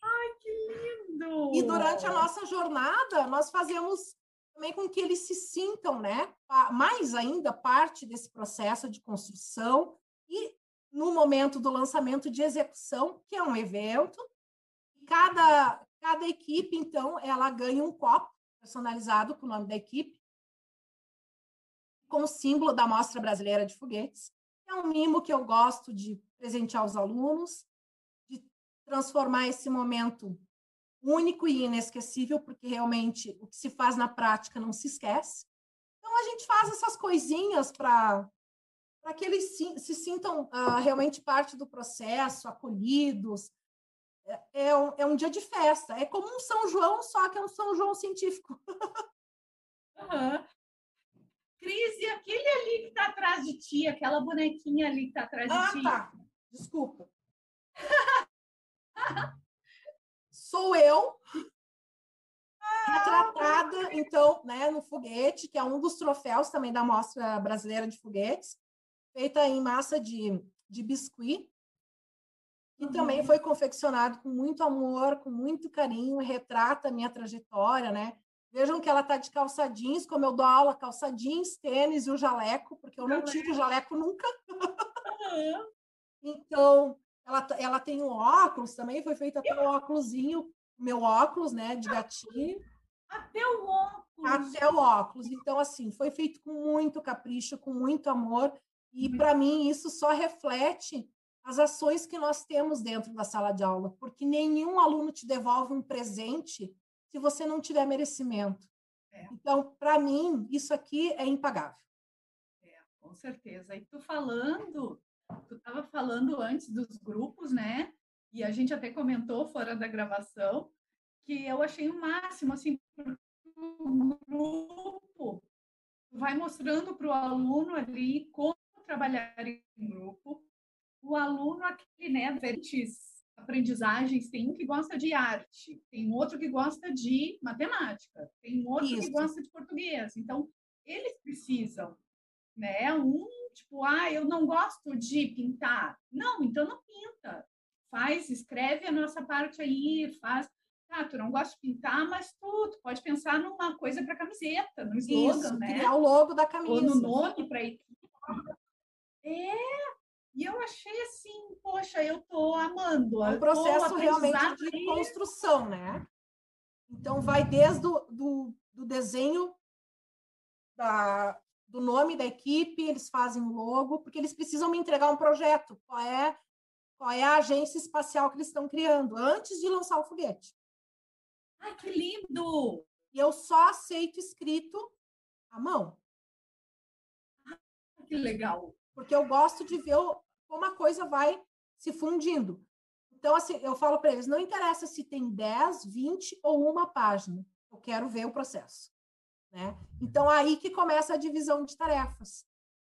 Ai, que lindo! E durante a nossa jornada, nós fazemos também com que eles se sintam, né, mais ainda parte desse processo de construção e no momento do lançamento de execução, que é um evento, cada cada equipe então ela ganha um copo personalizado com o nome da equipe com o símbolo da Mostra Brasileira de Foguetes. É um mimo que eu gosto de presentear aos alunos, de transformar esse momento único e inesquecível, porque realmente o que se faz na prática não se esquece. Então, a gente faz essas coisinhas para que eles se, se sintam uh, realmente parte do processo, acolhidos. É, é, um, é um dia de festa. É como um São João, só que é um São João científico. Uhum. Cris, e aquele ali que está atrás de ti, aquela bonequinha ali que está atrás de ah, ti. Tá. Desculpa. [laughs] Sou eu, retratada, então, né, no foguete, que é um dos troféus também da Mostra Brasileira de Foguetes, feita em massa de, de biscuit, e uhum. também foi confeccionado com muito amor, com muito carinho, retrata a minha trajetória, né? Vejam que ela está de calça jeans, como eu dou aula, calça jeans, tênis e o jaleco, porque eu não tive jaleco nunca. então, ela, ela tem um óculos também, foi feito até o óculosinho, meu óculos, né, de gatinho. Até o óculos. Até o óculos. Então, assim, foi feito com muito capricho, com muito amor. E, para mim, isso só reflete as ações que nós temos dentro da sala de aula, porque nenhum aluno te devolve um presente se você não tiver merecimento. É. Então, para mim, isso aqui é impagável. É, com certeza. E tu falando, tu estava falando antes dos grupos, né? E a gente até comentou fora da gravação que eu achei o máximo, assim, o grupo vai mostrando para o aluno ali como trabalhar em grupo. O aluno aqui, né, diferentes aprendizagens, tem um que gosta de arte, tem outro que gosta de matemática, tem outro Isso. que gosta de português. Então, eles precisam, né, um tipo, ah, eu não gosto de pintar. Não, então não pinta. Faz, escreve a nossa parte aí, faz ah, tu não gosta de pintar, mas tu, tu pode pensar numa coisa para camiseta, no slogan, Isso, né? Criar o logo da camisa. Ou no nome para equipe. É, e eu achei assim, poxa, eu tô amando. É um processo realmente de construção, né? Então, vai desde o do, do desenho da, do nome da equipe, eles fazem o logo, porque eles precisam me entregar um projeto. Qual é, qual é a agência espacial que eles estão criando antes de lançar o foguete? Ai, que lindo! E eu só aceito escrito à mão. que legal! Porque eu gosto de ver como a coisa vai se fundindo. Então, assim, eu falo para eles: não interessa se tem 10, 20 ou uma página, eu quero ver o processo. Né? Então, aí que começa a divisão de tarefas.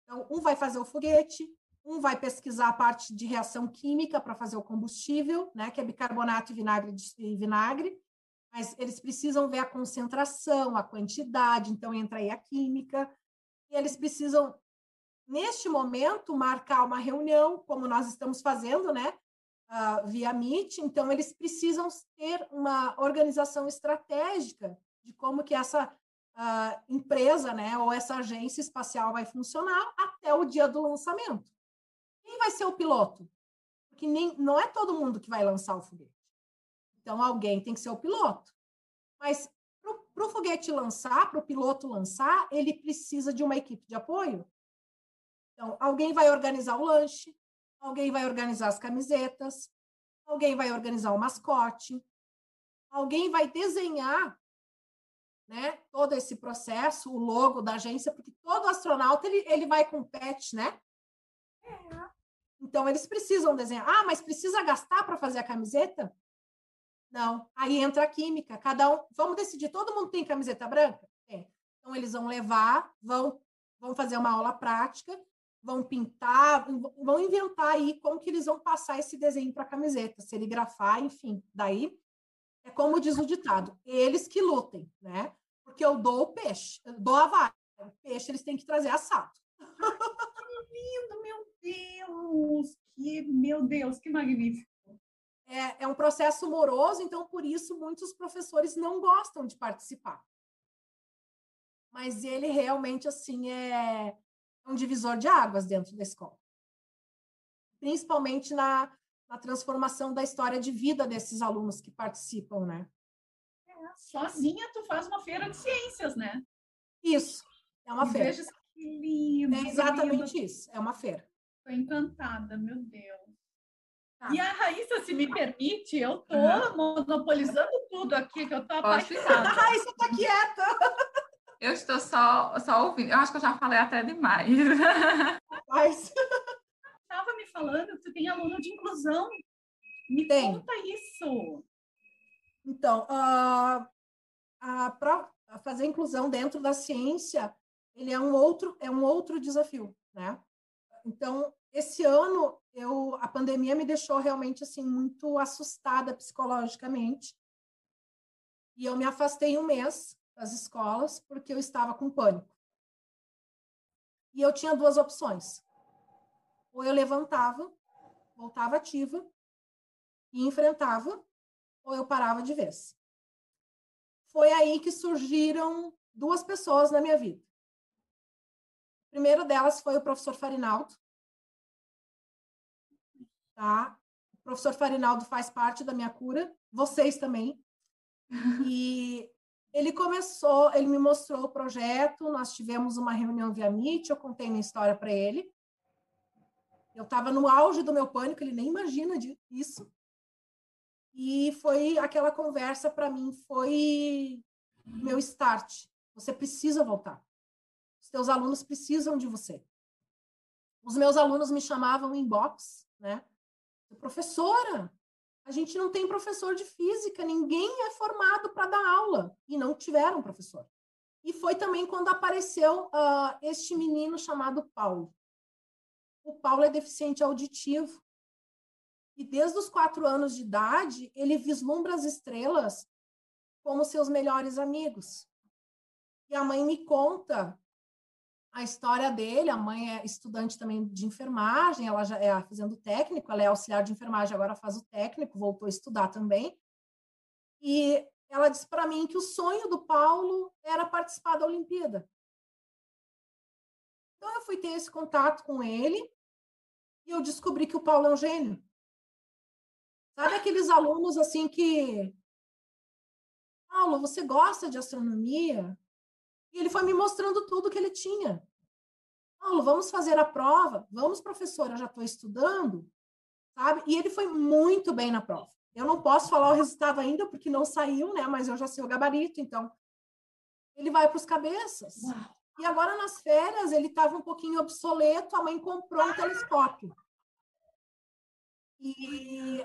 Então, um vai fazer o foguete, um vai pesquisar a parte de reação química para fazer o combustível, né, que é bicarbonato e vinagre, e vinagre mas eles precisam ver a concentração, a quantidade, então entra aí a química, e eles precisam, neste momento, marcar uma reunião, como nós estamos fazendo, né, uh, via Meet, então eles precisam ter uma organização estratégica de como que essa uh, empresa, né, ou essa agência espacial vai funcionar até o dia do lançamento. Quem vai ser o piloto? Porque nem, não é todo mundo que vai lançar o foguete. Então, alguém tem que ser o piloto. Mas para o foguete lançar, para o piloto lançar, ele precisa de uma equipe de apoio. Então, alguém vai organizar o lanche, alguém vai organizar as camisetas, alguém vai organizar o mascote, alguém vai desenhar né, todo esse processo, o logo da agência, porque todo astronauta ele, ele vai com pet, né? É. Então, eles precisam desenhar. Ah, mas precisa gastar para fazer a camiseta? Não. Aí entra a química. Cada um. Vamos decidir. Todo mundo tem camiseta branca? Tem. Então, eles vão levar, vão, vão fazer uma aula prática, vão pintar, vão inventar aí como que eles vão passar esse desenho para a camiseta, serigrafar, enfim. Daí, é como diz o ditado: eles que lutem, né? Porque eu dou o peixe, eu dou a vara. O peixe eles têm que trazer assado. Que lindo, meu Deus! Que, meu Deus, que magnífico! é, é um processo moroso, então por isso muitos professores não gostam de participar. Mas ele realmente assim é um divisor de águas dentro da escola, principalmente na, na transformação da história de vida desses alunos que participam, né? É, sozinha tu faz uma feira de ciências, né? Isso, é uma e feira. Veja que lindo. É exatamente lindo. isso, é uma feira. Estou encantada, meu Deus. Tá. E a Raíssa, se me permite, eu tô uhum. monopolizando tudo aqui, que eu tô apaixonada. A [laughs] Raíssa tá quieta. Eu estou só, só ouvindo. Eu acho que eu já falei até demais. Mas... Estava me falando que tu tem aluno de inclusão. Me tem. conta isso. Então, uh, para fazer inclusão dentro da ciência, ele é um outro, é um outro desafio, né? Então, esse ano eu a pandemia me deixou realmente assim muito assustada psicologicamente. E eu me afastei um mês das escolas porque eu estava com pânico. E eu tinha duas opções. Ou eu levantava, voltava ativa e enfrentava, ou eu parava de vez. Foi aí que surgiram duas pessoas na minha vida. A primeira delas foi o professor Farinaldo, tá? professor Farinaldo faz parte da minha cura, vocês também. [laughs] E ele começou, ele me mostrou o projeto, nós tivemos uma reunião via Meet, eu contei minha história para ele. Eu estava no auge do meu pânico, ele nem imagina isso. E foi aquela conversa para mim foi meu start. Você precisa voltar. Os teus alunos precisam de você. Os meus alunos me chamavam em né? Professora, a gente não tem professor de física, ninguém é formado para dar aula e não tiveram professor. E foi também quando apareceu uh, este menino chamado Paulo o Paulo é deficiente auditivo. E desde os quatro anos de idade, ele vislumbra as estrelas como seus melhores amigos. E a mãe me conta a história dele. A mãe é estudante também de enfermagem, ela já é fazendo técnico, ela é auxiliar de enfermagem, agora faz o técnico, voltou a estudar também. E ela disse para mim que o sonho do Paulo era participar da Olimpíada. Então eu fui ter esse contato com ele e eu descobri que o Paulo é um gênio. Sabe aqueles alunos assim que. Paulo, você gosta de astronomia? E ele foi me mostrando tudo que ele tinha. Paulo, vamos fazer a prova? Vamos, professora, já estou estudando. Sabe? E ele foi muito bem na prova. Eu não posso falar o resultado ainda, porque não saiu, né? Mas eu já sei o gabarito, então. Ele vai para os cabeças. Uau. E agora, nas férias, ele estava um pouquinho obsoleto, a mãe comprou um telescópio. E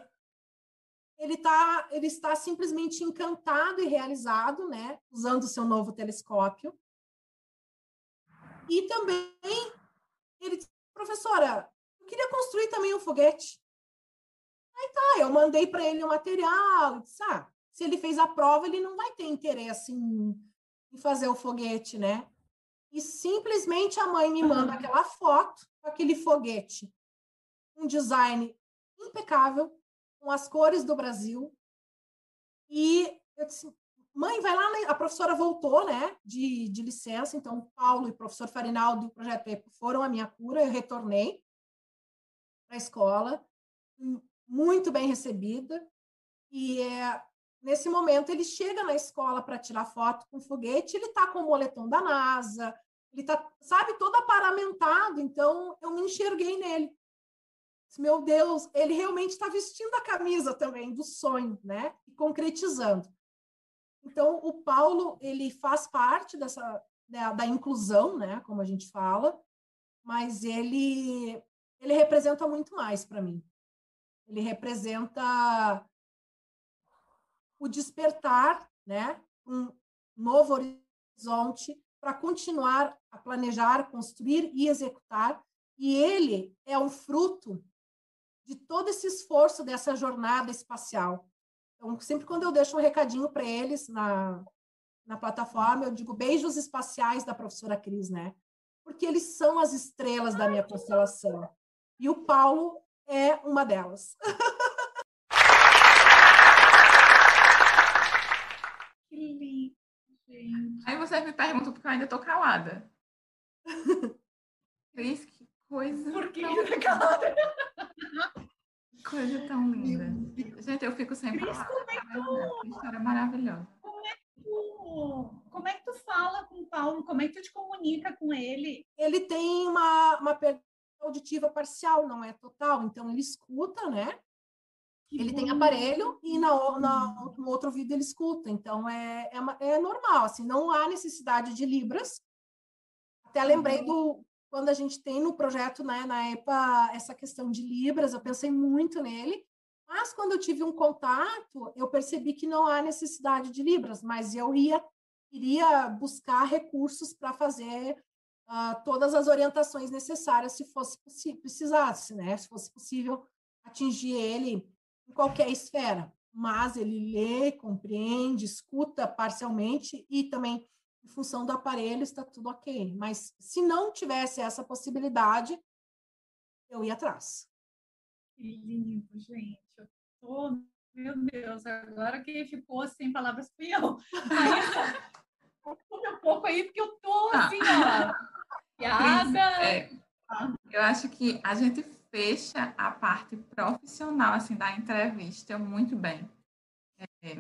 ele, tá, ele está simplesmente encantado e realizado, né? Usando o seu novo telescópio. E também, ele disse, professora, eu queria construir também um foguete. Aí tá, eu mandei para ele o material, disse, ah, se ele fez a prova, ele não vai ter interesse em, em fazer o foguete, né? e simplesmente a mãe me manda aquela foto aquele foguete. Um design impecável, com as cores do Brasil. E eu disse, mãe, vai lá, a professora voltou, né, de, de licença, então Paulo e o professor Farinaldo do Projeto EPO foram a minha cura, eu retornei para a escola, muito bem recebida, e é, Nesse momento, ele chega na escola para tirar foto com foguete, ele está com o moletom da NASA, ele está, sabe, todo aparamentado, então eu me enxerguei nele. Meu Deus, ele realmente está vestindo a camisa também do sonho, né? E concretizando. Então, o Paulo, ele faz parte dessa da, da inclusão, né, como a gente fala, mas ele ele representa muito mais para mim. Ele representa o despertar, né, um novo horizonte para continuar a planejar, construir e executar. E ele é um fruto de todo esse esforço dessa jornada espacial. Então, sempre quando eu deixo um recadinho para eles na, na plataforma, eu digo beijos espaciais da professora Cris, né? Porque eles são as estrelas da minha constelação. E o Paulo é uma delas. [laughs] Aí você me pergunta porque eu ainda tô calada. [laughs] Cris, que coisa. Por que tão... tá [laughs] calada? Coisa tão linda. Gente, eu fico sempre Cris, como é que tu... História maravilhosa. Como é que tu... Como é que tu fala com o Paulo? Como é que tu te comunica com ele? Ele tem uma, uma perda auditiva parcial, não é total. Então, ele escuta, né? ele tem aparelho e na, na, no outro ouvido ele escuta. Então, é, é, é, normal, assim, não há necessidade de libras. Até lembrei uhum. do... Quando a gente tem no projeto, né, na EPA, essa questão de libras, eu pensei muito nele. Mas, quando eu tive um contato, eu percebi que não há necessidade de libras, mas eu ia, iria buscar recursos para fazer uh, todas as orientações necessárias, se fosse precisasse, né? Se fosse possível atingir ele em qualquer esfera, mas ele lê, compreende, escuta parcialmente e também, em função do aparelho, está tudo ok. Mas se não tivesse essa possibilidade, eu ia atrás. Que lindo, gente. Eu tô, meu Deus, agora quem ficou sem palavras fui eu. um pouco aí, porque eu tô assim, ó. Piada. É, eu acho que a gente fecha a parte profissional assim da entrevista muito bem. É,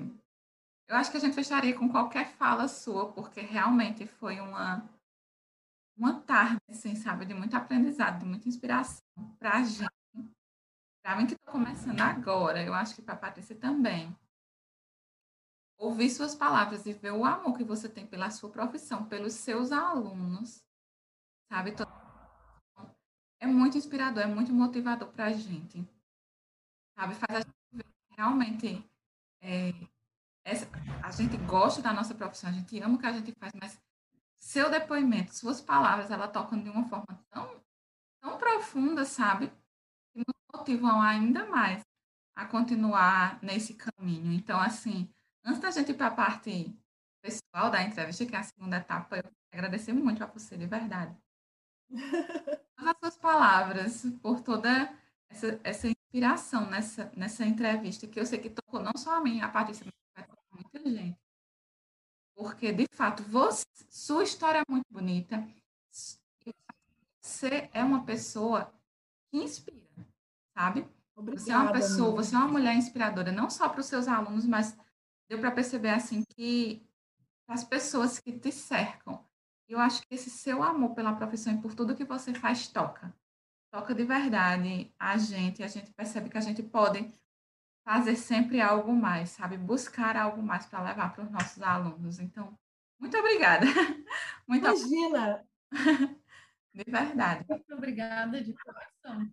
eu acho que a gente fecharia com qualquer fala sua, porque realmente foi uma uma tarde, assim, sabe, de muito aprendizado, de muita inspiração para a gente. Para mim que estou começando agora, eu acho que para a Patrícia também. Ouvir suas palavras e ver o amor que você tem pela sua profissão, pelos seus alunos, sabe? É muito inspirador, é muito motivador para a gente. Sabe? Faz a gente ver realmente é, essa, a gente gosta da nossa profissão, a gente ama o que a gente faz, mas seu depoimento, suas palavras, ela tocam de uma forma tão, tão profunda, sabe? Que nos motivam ainda mais a continuar nesse caminho. Então, assim, antes da gente ir para a parte pessoal da entrevista, que é a segunda etapa, eu agradecer muito a você, de verdade. As suas palavras, por toda essa, essa inspiração nessa, nessa entrevista, que eu sei que tocou não só a mim, a Patrícia, mas gente porque de fato você, sua história é muito bonita. Você é uma pessoa que inspira, sabe? Obrigada, você é uma pessoa, amiga. você é uma mulher inspiradora, não só para os seus alunos, mas deu para perceber assim que as pessoas que te cercam. Eu acho que esse seu amor pela profissão e por tudo que você faz toca. Toca de verdade a gente, a gente percebe que a gente pode fazer sempre algo mais, sabe? Buscar algo mais para levar para os nossos alunos. Então, muito obrigada. [laughs] Muito Imagina! [laughs] De verdade. Muito obrigada de coração.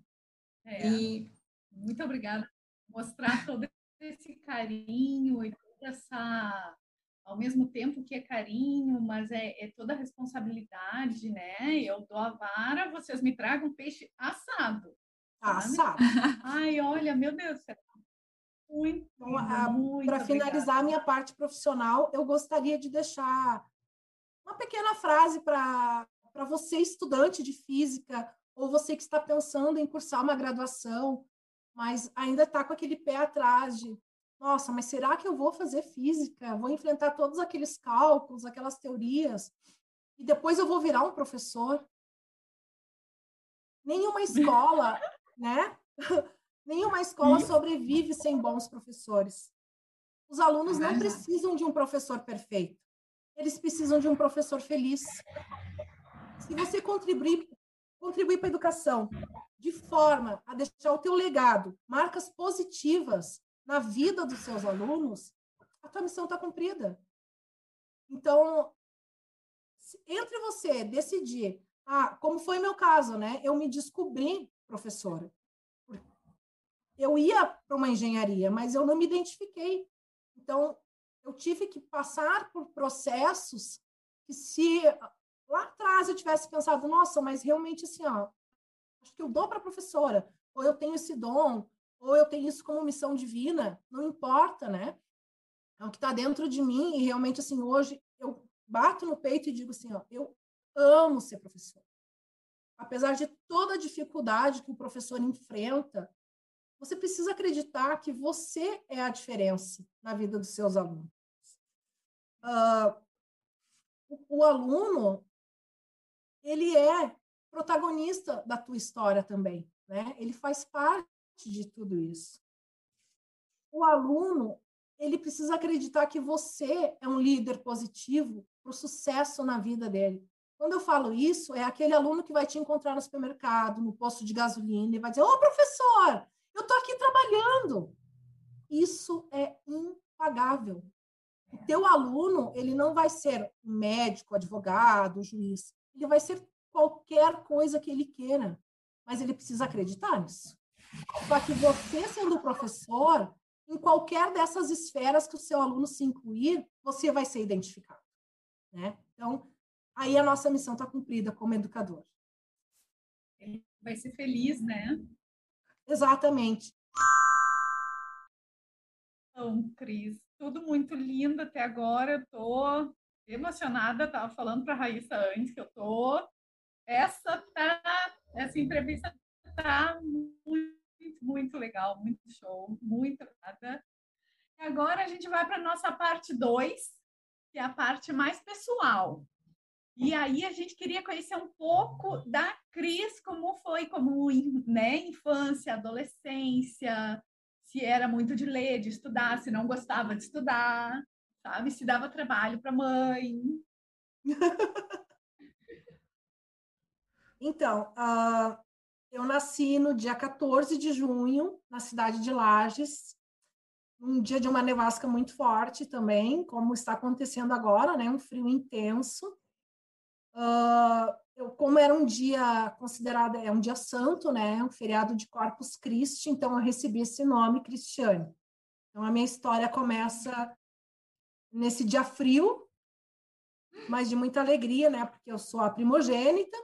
É, e muito obrigada por mostrar todo esse carinho e toda essa ao mesmo tempo que é carinho, mas é, é toda responsabilidade, né? Eu dou a vara, vocês me tragam peixe assado. Assado. Ai, olha, meu Deus, muito, então, para finalizar a minha parte profissional, eu gostaria de deixar uma pequena frase para você, estudante de física, ou você que está pensando em cursar uma graduação, mas ainda está com aquele pé atrás de, nossa, mas será que eu vou fazer física? Vou enfrentar todos aqueles cálculos, aquelas teorias, e depois eu vou virar um professor? Nenhuma escola, né? [laughs] Nenhuma escola sobrevive sem bons professores. Os alunos não precisam de um professor perfeito. Eles precisam de um professor feliz. Se você contribuir, contribuir para a educação de forma a deixar o teu legado, marcas positivas na vida dos seus alunos, a tua missão está cumprida. Então, entre você decidir, ah, como foi meu caso, né? Eu me descobri professora eu ia para uma engenharia, mas eu não me identifiquei. Então, eu tive que passar por processos que se lá atrás eu tivesse pensado, nossa, mas realmente assim, ó, acho que eu dou para professora, ou eu tenho esse dom, ou eu tenho isso como missão divina, não importa, né? É o que está dentro de mim e realmente assim, hoje eu bato no peito e digo assim, ó, eu amo ser professor. Apesar de toda a dificuldade que o professor enfrenta, você precisa acreditar que você é a diferença na vida dos seus alunos. Uh, o, o aluno, ele é protagonista da tua história também, né? Ele faz parte de tudo isso. O aluno, ele precisa acreditar que você é um líder positivo para o sucesso na vida dele. Quando eu falo isso, é aquele aluno que vai te encontrar no supermercado, no posto de gasolina, e vai dizer: Ô, professor, eu estou aqui trabalhando. Isso é impagável. O teu aluno, ele não vai ser médico, advogado, juiz. Ele vai ser qualquer coisa que ele queira. Mas ele precisa acreditar nisso. Só que você, sendo professor, em qualquer dessas esferas que o seu aluno se incluir, você vai ser identificado. Né? Então, aí a nossa missão está cumprida como educador. Ele vai ser feliz, né? Exatamente. Então, Cris, tudo muito lindo até agora. Eu tô emocionada, estava falando para a Raíssa antes que eu tô. Essa tá, essa entrevista tá muito, muito legal, muito show, muito nada. E agora a gente vai para nossa parte 2, que é a parte mais pessoal. E aí a gente queria conhecer um pouco da Cris, como foi, como né, infância, adolescência, se era muito de ler, de estudar, se não gostava de estudar, sabe? Se dava trabalho para mãe. [laughs] então, uh, eu nasci no dia 14 de junho, na cidade de Lages, um dia de uma nevasca muito forte também, como está acontecendo agora, né? Um frio intenso. Uh, eu, como era um dia considerado, é um dia santo, né? Um feriado de Corpus Christi, então eu recebi esse nome Cristiane. Então a minha história começa nesse dia frio, mas de muita alegria, né? Porque eu sou a primogênita,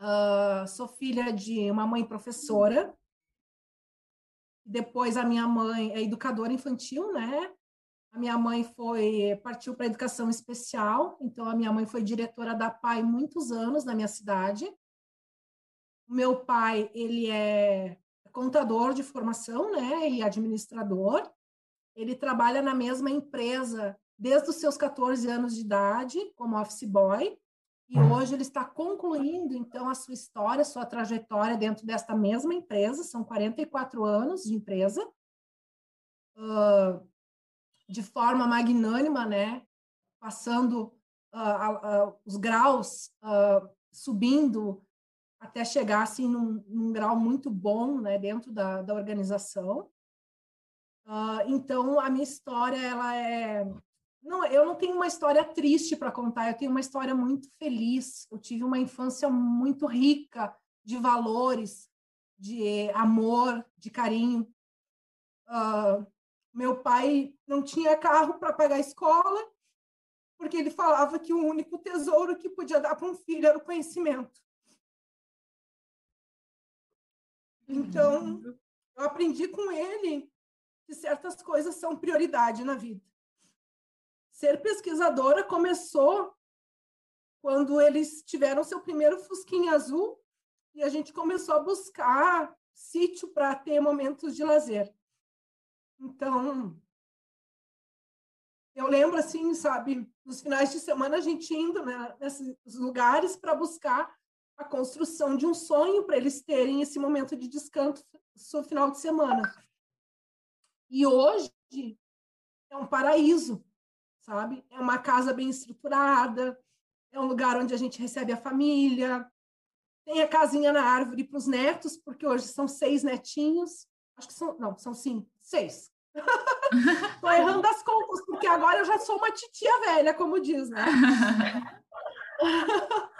uh, sou filha de uma mãe professora, depois a minha mãe é educadora infantil, né? A minha mãe foi partiu para a educação especial, então a minha mãe foi diretora da PAI muitos anos na minha cidade. O meu pai, ele é contador de formação, né, e administrador. Ele trabalha na mesma empresa desde os seus 14 anos de idade, como office boy. E uhum. hoje ele está concluindo, então, a sua história, a sua trajetória dentro desta mesma empresa, são 44 anos de empresa, uh, de forma magnânima, né? Passando uh, uh, os graus, subindo até chegar, assim, num, num, grau muito bom, né? Dentro da, da organização. então, a minha história, ela é não, eu não tenho uma história triste para contar, eu tenho uma história muito feliz. Eu tive uma infância muito rica de valores, de amor, de carinho. Uh, meu pai não tinha carro para pagar a escola, porque ele falava que o único tesouro que podia dar para um filho era o conhecimento. Então, eu aprendi com ele que certas coisas são prioridade na vida ser pesquisadora começou quando eles tiveram seu primeiro Fusquinha Azul e a gente começou a buscar sítio para ter momentos de lazer. Então, eu lembro assim, sabe, nos finais de semana a gente indo né, nesses lugares para buscar a construção de um sonho para eles terem esse momento de descanso no final de semana. E hoje é um paraíso sabe? É uma casa bem estruturada, é um lugar onde a gente recebe a família, tem a casinha na árvore para os netos, porque hoje são seis netinhos. Acho que são, não, são sim, seis. Estou errando as contas, porque agora eu já sou uma titia velha, como diz, né? [laughs]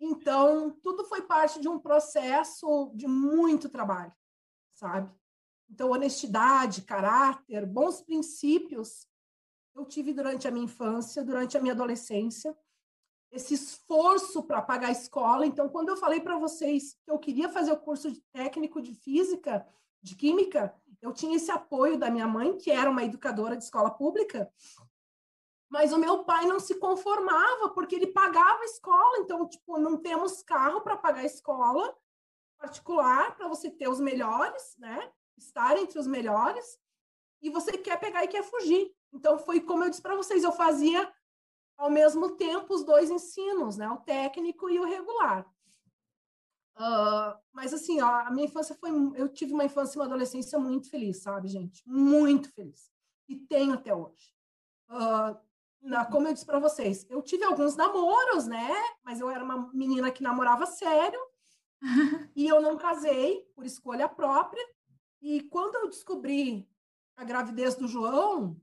então, tudo foi parte de um processo de muito trabalho, sabe? Então, honestidade, caráter, bons princípios eu tive durante a minha infância, durante a minha adolescência, esse esforço para pagar a escola. Então, quando eu falei para vocês que eu queria fazer o curso de técnico de física, de química, eu tinha esse apoio da minha mãe, que era uma educadora de escola pública, mas o meu pai não se conformava porque ele pagava a escola. Então, tipo, não temos carro para pagar a escola particular para você ter os melhores, né? Estar entre os melhores. E você quer pegar e quer fugir. Então, foi como eu disse para vocês, eu fazia ao mesmo tempo os dois ensinos, né? O técnico e o regular. Uh, mas assim, ó, a minha infância foi, eu tive uma infância e uma adolescência muito feliz, sabe, gente? Muito feliz. E tenho até hoje. Uh, na, como eu disse para vocês, eu tive alguns namoros, né? Mas eu era uma menina que namorava sério e eu não casei por escolha própria. E quando eu descobri a gravidez do João,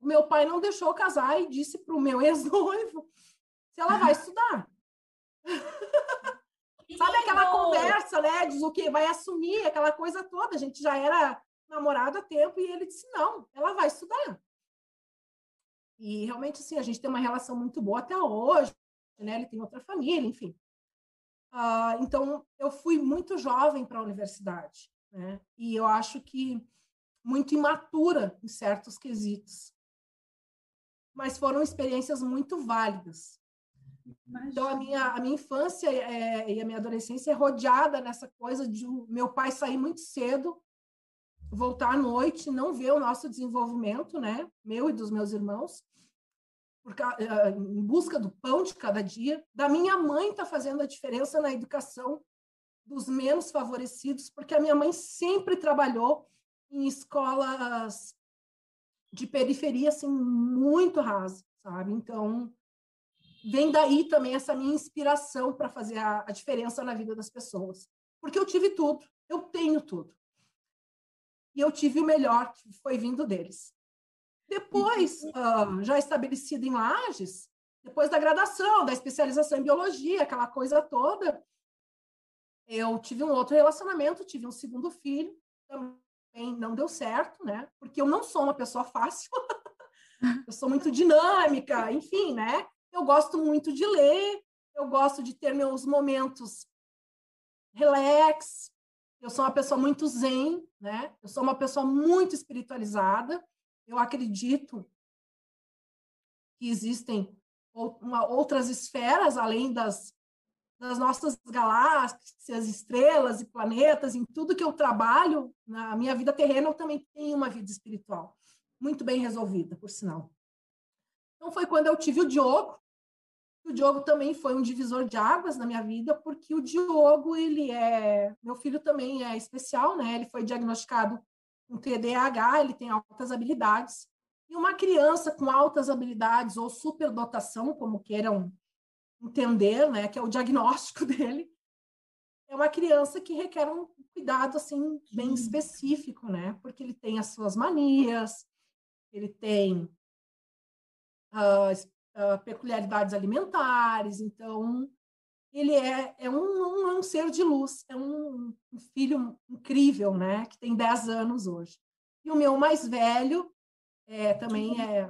meu pai não deixou casar e disse para o meu [laughs] ex-noivo se ela vai estudar. [laughs] Sabe aquela conversa, né? Diz o que vai assumir, aquela coisa toda. A gente já era namorado há tempo e ele disse: não, ela vai estudar. E realmente, assim, a gente tem uma relação muito boa até hoje, né? Ele tem outra família, enfim. Uh, então, eu fui muito jovem para a universidade, né? E eu acho que muito imatura em certos quesitos mas foram experiências muito válidas. Imagina. Então, a minha, a minha infância é, e a minha adolescência é rodeada nessa coisa de meu pai sair muito cedo, voltar à noite, não ver o nosso desenvolvimento, né? Meu e dos meus irmãos, uh, em busca do pão de cada dia, da minha mãe está fazendo a diferença na educação dos menos favorecidos, porque a minha mãe sempre trabalhou em escolas de periferia assim muito rasa, sabe? Então, vem daí também essa minha inspiração para fazer a, a, diferença na vida das pessoas. Porque eu tive tudo, eu tenho tudo. E eu tive o melhor, que foi vindo deles. Depois, uh, já estabelecido em Lages, depois da graduação, da especialização em biologia, aquela coisa toda, eu tive um outro relacionamento, tive um segundo filho, também não deu certo, né? Porque eu não sou uma pessoa fácil. [laughs] eu sou muito dinâmica, enfim, né? Eu gosto muito de ler, eu gosto de ter meus momentos relax. Eu sou uma pessoa muito zen, né? Eu sou uma pessoa muito espiritualizada. Eu acredito que existem outras esferas além das, das nossas galáxias, estrelas e planetas, em tudo que eu trabalho, na minha vida terrena, eu também tenho uma vida espiritual, muito bem resolvida, por sinal. Então, foi quando eu tive o Diogo, o Diogo também foi um divisor de águas na minha vida, porque o Diogo, ele é. Meu filho também é especial, né? Ele foi diagnosticado com TDAH, ele tem altas habilidades. E uma criança com altas habilidades ou superdotação, como queiram entender, né? Que é o diagnóstico [laughs] dele, é uma criança que requer um cuidado assim bem específico, né? Porque ele tem as suas manias, ele tem uh, uh, peculiaridades alimentares, então ele é, é um, um, é um ser de luz, é um, um, filho incrível, né? Que tem 10 anos hoje. E o meu mais velho é, também é,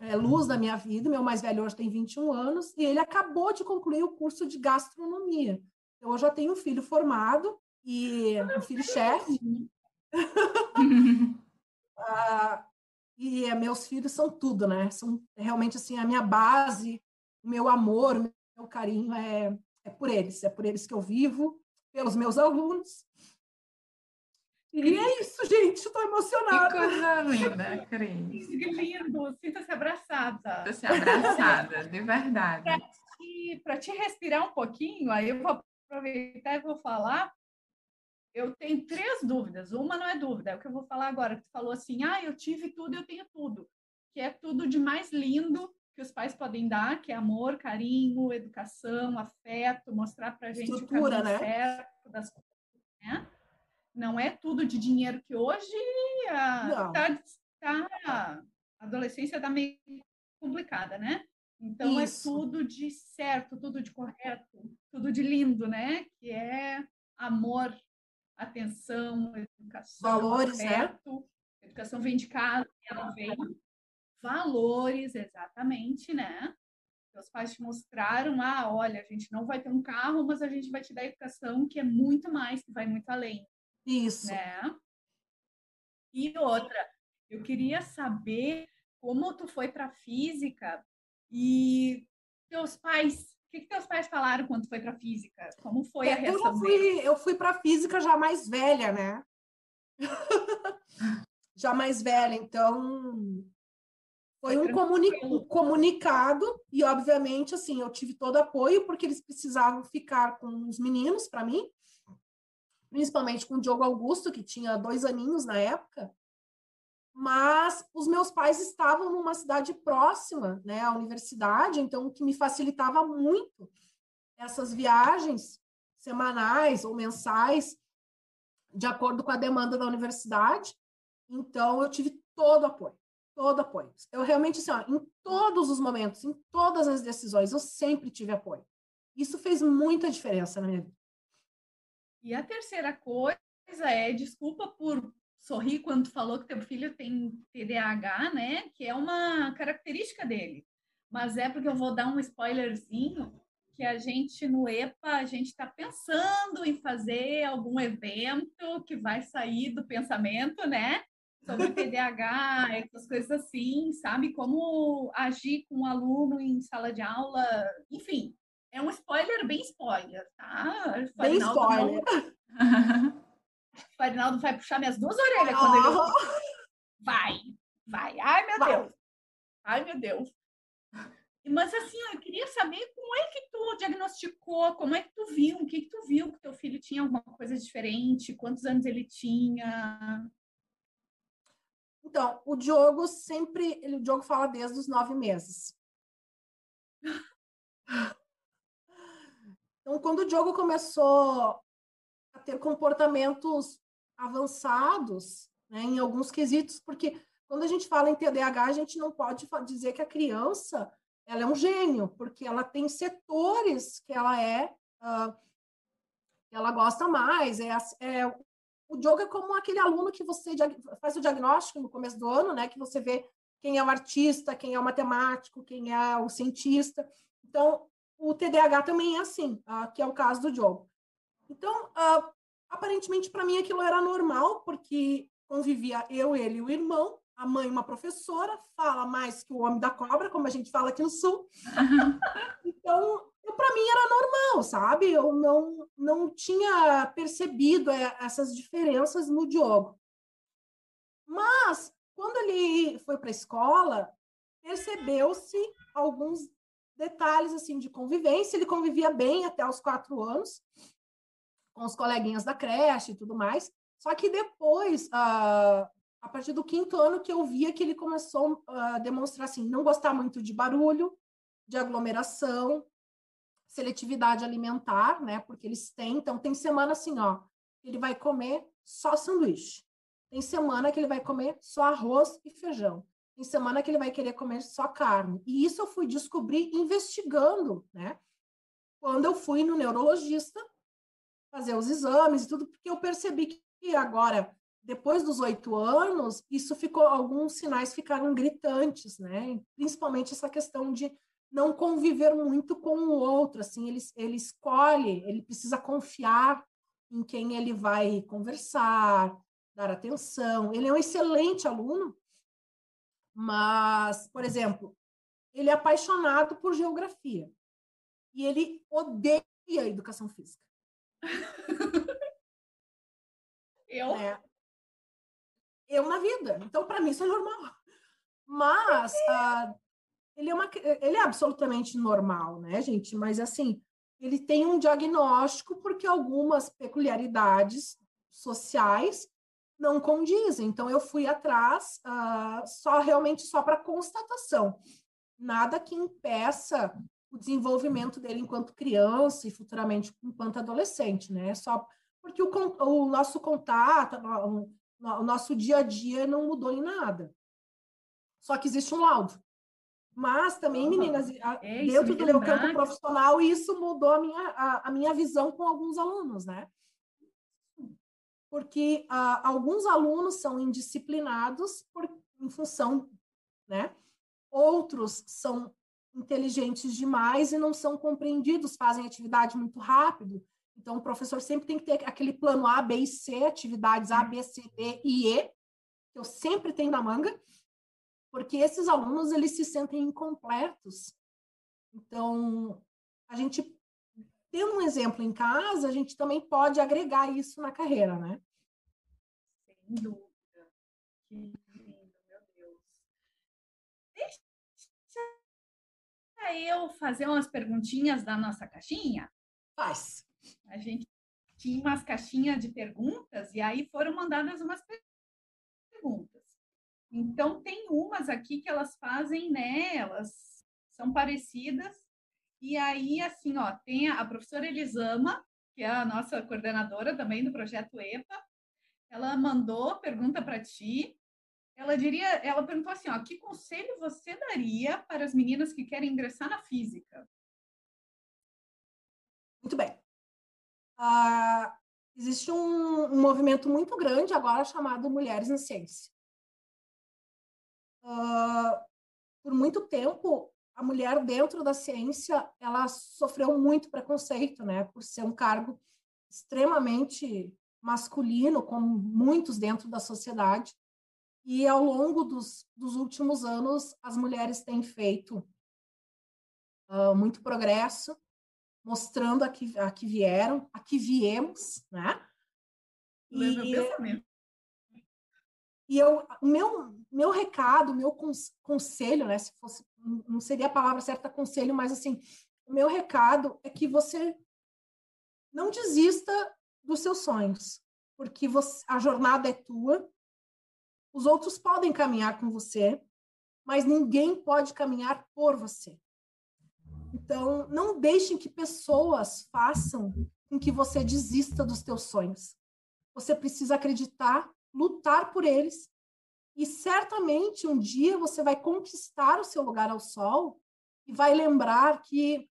é luz da minha vida, meu mais velho hoje tem 21 anos, e ele acabou de concluir o curso de gastronomia. Então, eu já tenho um filho formado e um filho chefe. [laughs] ah, e é, meus filhos são tudo, né? São realmente assim a minha base, o meu amor, o meu carinho é, é por eles, é por eles que eu vivo, pelos meus alunos. E é isso, gente, estou emocionada. Que coisa linda, Cris. Que lindo, sinta-se abraçada. Sinta-se abraçada, de verdade. Para te, te respirar um pouquinho, aí eu vou aproveitar e vou falar eu tenho três dúvidas. Uma não é dúvida, é o que eu vou falar agora. Tu falou assim, ah, eu tive tudo, eu tenho tudo. Que é tudo de mais lindo que os pais podem dar, que é amor, carinho, educação, afeto, mostrar para a gente Estrutura, o caminho né? certo das coisas, né? Não é tudo de dinheiro que hoje a, tá, tá, a adolescência está meio complicada, né? Então é Isso. é tudo de certo, tudo de correto, tudo de lindo, né? Que é amor, atenção, educação, valores, afeto. né? Educação vem de casa, ela vem valores, exatamente, né? Seus pais te mostraram, ah, olha, a gente não vai ter um carro, mas a gente vai te dar educação que é muito mais, que vai muito além. Isso. Né? E outra, eu queria saber como tu foi para física e teus pais que, que teus pais falaram quando foi para física? Como foi a reação eu fui, Eu fui para física já mais velha, né? [laughs] já mais velha, então foi um, comuni um comunicado e obviamente assim eu tive todo apoio porque eles precisavam ficar com os meninos para mim, principalmente com o Diogo Augusto que tinha dois aninhos na época mas os meus pais estavam numa cidade próxima, né, à universidade, então o que me facilitava muito essas viagens semanais ou mensais, de acordo com a demanda da universidade. Então eu tive todo apoio, todo apoio. Eu realmente assim, ó, em todos os momentos, em todas as decisões, eu sempre tive apoio. Isso fez muita diferença na minha vida. E a terceira coisa é, desculpa por sorri quando tu falou que teu filho tem TDAH, né? Que é uma característica dele. Mas é porque eu vou dar um spoilerzinho que a gente no EPA a gente está pensando em fazer algum evento que vai sair do pensamento, né? Sobre TDAH, essas coisas assim, sabe? Como agir com um aluno em sala de aula, enfim. É um spoiler bem spoiler, tá? Bem spoiler. Não... [laughs] [laughs] O Farinaldo vai puxar minhas duas orelhas quando ele. Vai, vai. Ai, meu vai. Deus. Ai, meu Deus. Mas assim, eu queria saber como é que tu diagnosticou, como é que tu viu, o que que tu viu que teu filho tinha alguma coisa diferente, quantos anos ele tinha? Então, o Diogo sempre, ele, o Diogo fala desde os nove meses. [laughs] Então, quando o Diogo começou ter comportamentos avançados, né, em alguns quesitos, porque quando a gente fala em TDAH, a gente não pode dizer que a criança ela é um gênio, porque ela tem setores que ela é, uh, ela gosta mais. É, é, o Diogo é como aquele aluno que você faz o diagnóstico no começo do ano, né? Que você vê quem é o artista, quem é o matemático, quem é o cientista. Então, o TDAH também é assim, uh, que é o caso do Diogo. Então, uh, aparentemente, para mim, aquilo era normal, porque convivia eu, ele e o irmão, a mãe uma professora, fala mais que o homem da cobra, como a gente fala aqui no Sul. [laughs] Então, para mim era normal, sabe? Eu não, não tinha percebido é, essas diferenças no Diogo. Mas, quando ele foi para a escola, percebeu-se alguns detalhes assim de convivência. Ele convivia bem até os quatro anos, com os coleguinhas da creche e tudo mais. Só que depois, uh, a partir do quinto ano, que eu via que ele começou a demonstrar assim, não gostar muito de barulho, de aglomeração, seletividade alimentar, né? Porque eles têm, então tem semana assim, ó, ele vai comer só sanduíche. Tem semana que ele vai comer só arroz e feijão. Tem semana que ele vai querer comer só carne. E isso eu fui descobrir investigando, né? Quando eu fui no neurologista fazer os exames e tudo, porque eu percebi que agora, depois dos oito anos, isso ficou, alguns sinais ficaram gritantes, né? Principalmente essa questão de não conviver muito com o outro, assim, ele, ele escolhe, ele precisa confiar em quem ele vai conversar, dar atenção. Ele é um excelente aluno, mas, por exemplo, ele é apaixonado por geografia e ele odeia a educação física. [laughs] Eu? É. Eu na vida. Então, para mim, isso é normal. Mas, uh, ele é, uma, ele é absolutamente normal, né, gente? Mas, assim, ele tem um diagnóstico porque algumas peculiaridades sociais não condizem. Então, eu fui atrás uh, só realmente só para constatação. Nada que impeça o desenvolvimento dele enquanto criança e futuramente enquanto adolescente, né? Só porque o, o nosso contato, o, o nosso dia a dia não mudou em nada. Só que existe um laudo. Mas também, meninas, é, dentro do meu campo profissional, isso mudou a minha, a, a, minha visão com alguns alunos, né? Porque uh, alguns alunos são indisciplinados por, em função, né? Outros são inteligentes demais e não são compreendidos, fazem atividade muito rápido. Então, o professor sempre tem que ter aquele plano A, B e C, atividades A, B, C, D e E, que eu sempre tenho na manga, porque esses alunos eles se sentem incompletos. Então, a gente tendo um exemplo em casa, a gente também pode agregar isso na carreira, né? Sem dúvida. Que eu fazer umas perguntinhas da nossa caixinha? Faz. A gente tinha umas caixinhas de perguntas e aí foram mandadas umas perguntas. Então, tem umas aqui que elas fazem, né? Elas são parecidas. E aí, assim, ó, tem a, professora Elisama, que é a nossa coordenadora também do projeto EPA. Ela mandou pergunta para ti. Ela diria, ela perguntou assim, ó, que conselho você daria para as meninas que querem ingressar na física? Muito bem. Uh, existe um, um movimento muito grande agora chamado Mulheres na Ciência uh, por muito tempo, a mulher dentro da ciência, ela sofreu muito preconceito, né, por ser um cargo extremamente masculino, como muitos dentro da sociedade. E ao longo dos, dos últimos anos, as mulheres têm feito uh, muito progresso, mostrando a que, a que vieram, a que viemos, né? E, e eu, o meu, meu recado, meu conselho, né, se fosse, não seria a palavra certa conselho, mas assim, o meu recado é que você não desista dos seus sonhos, porque você, a jornada é tua, os outros podem caminhar com você, mas ninguém pode caminhar por você. Então, não deixem que pessoas façam com que você desista dos teus sonhos. Você precisa acreditar, lutar por eles, e certamente um dia você vai conquistar o seu lugar ao sol e vai lembrar que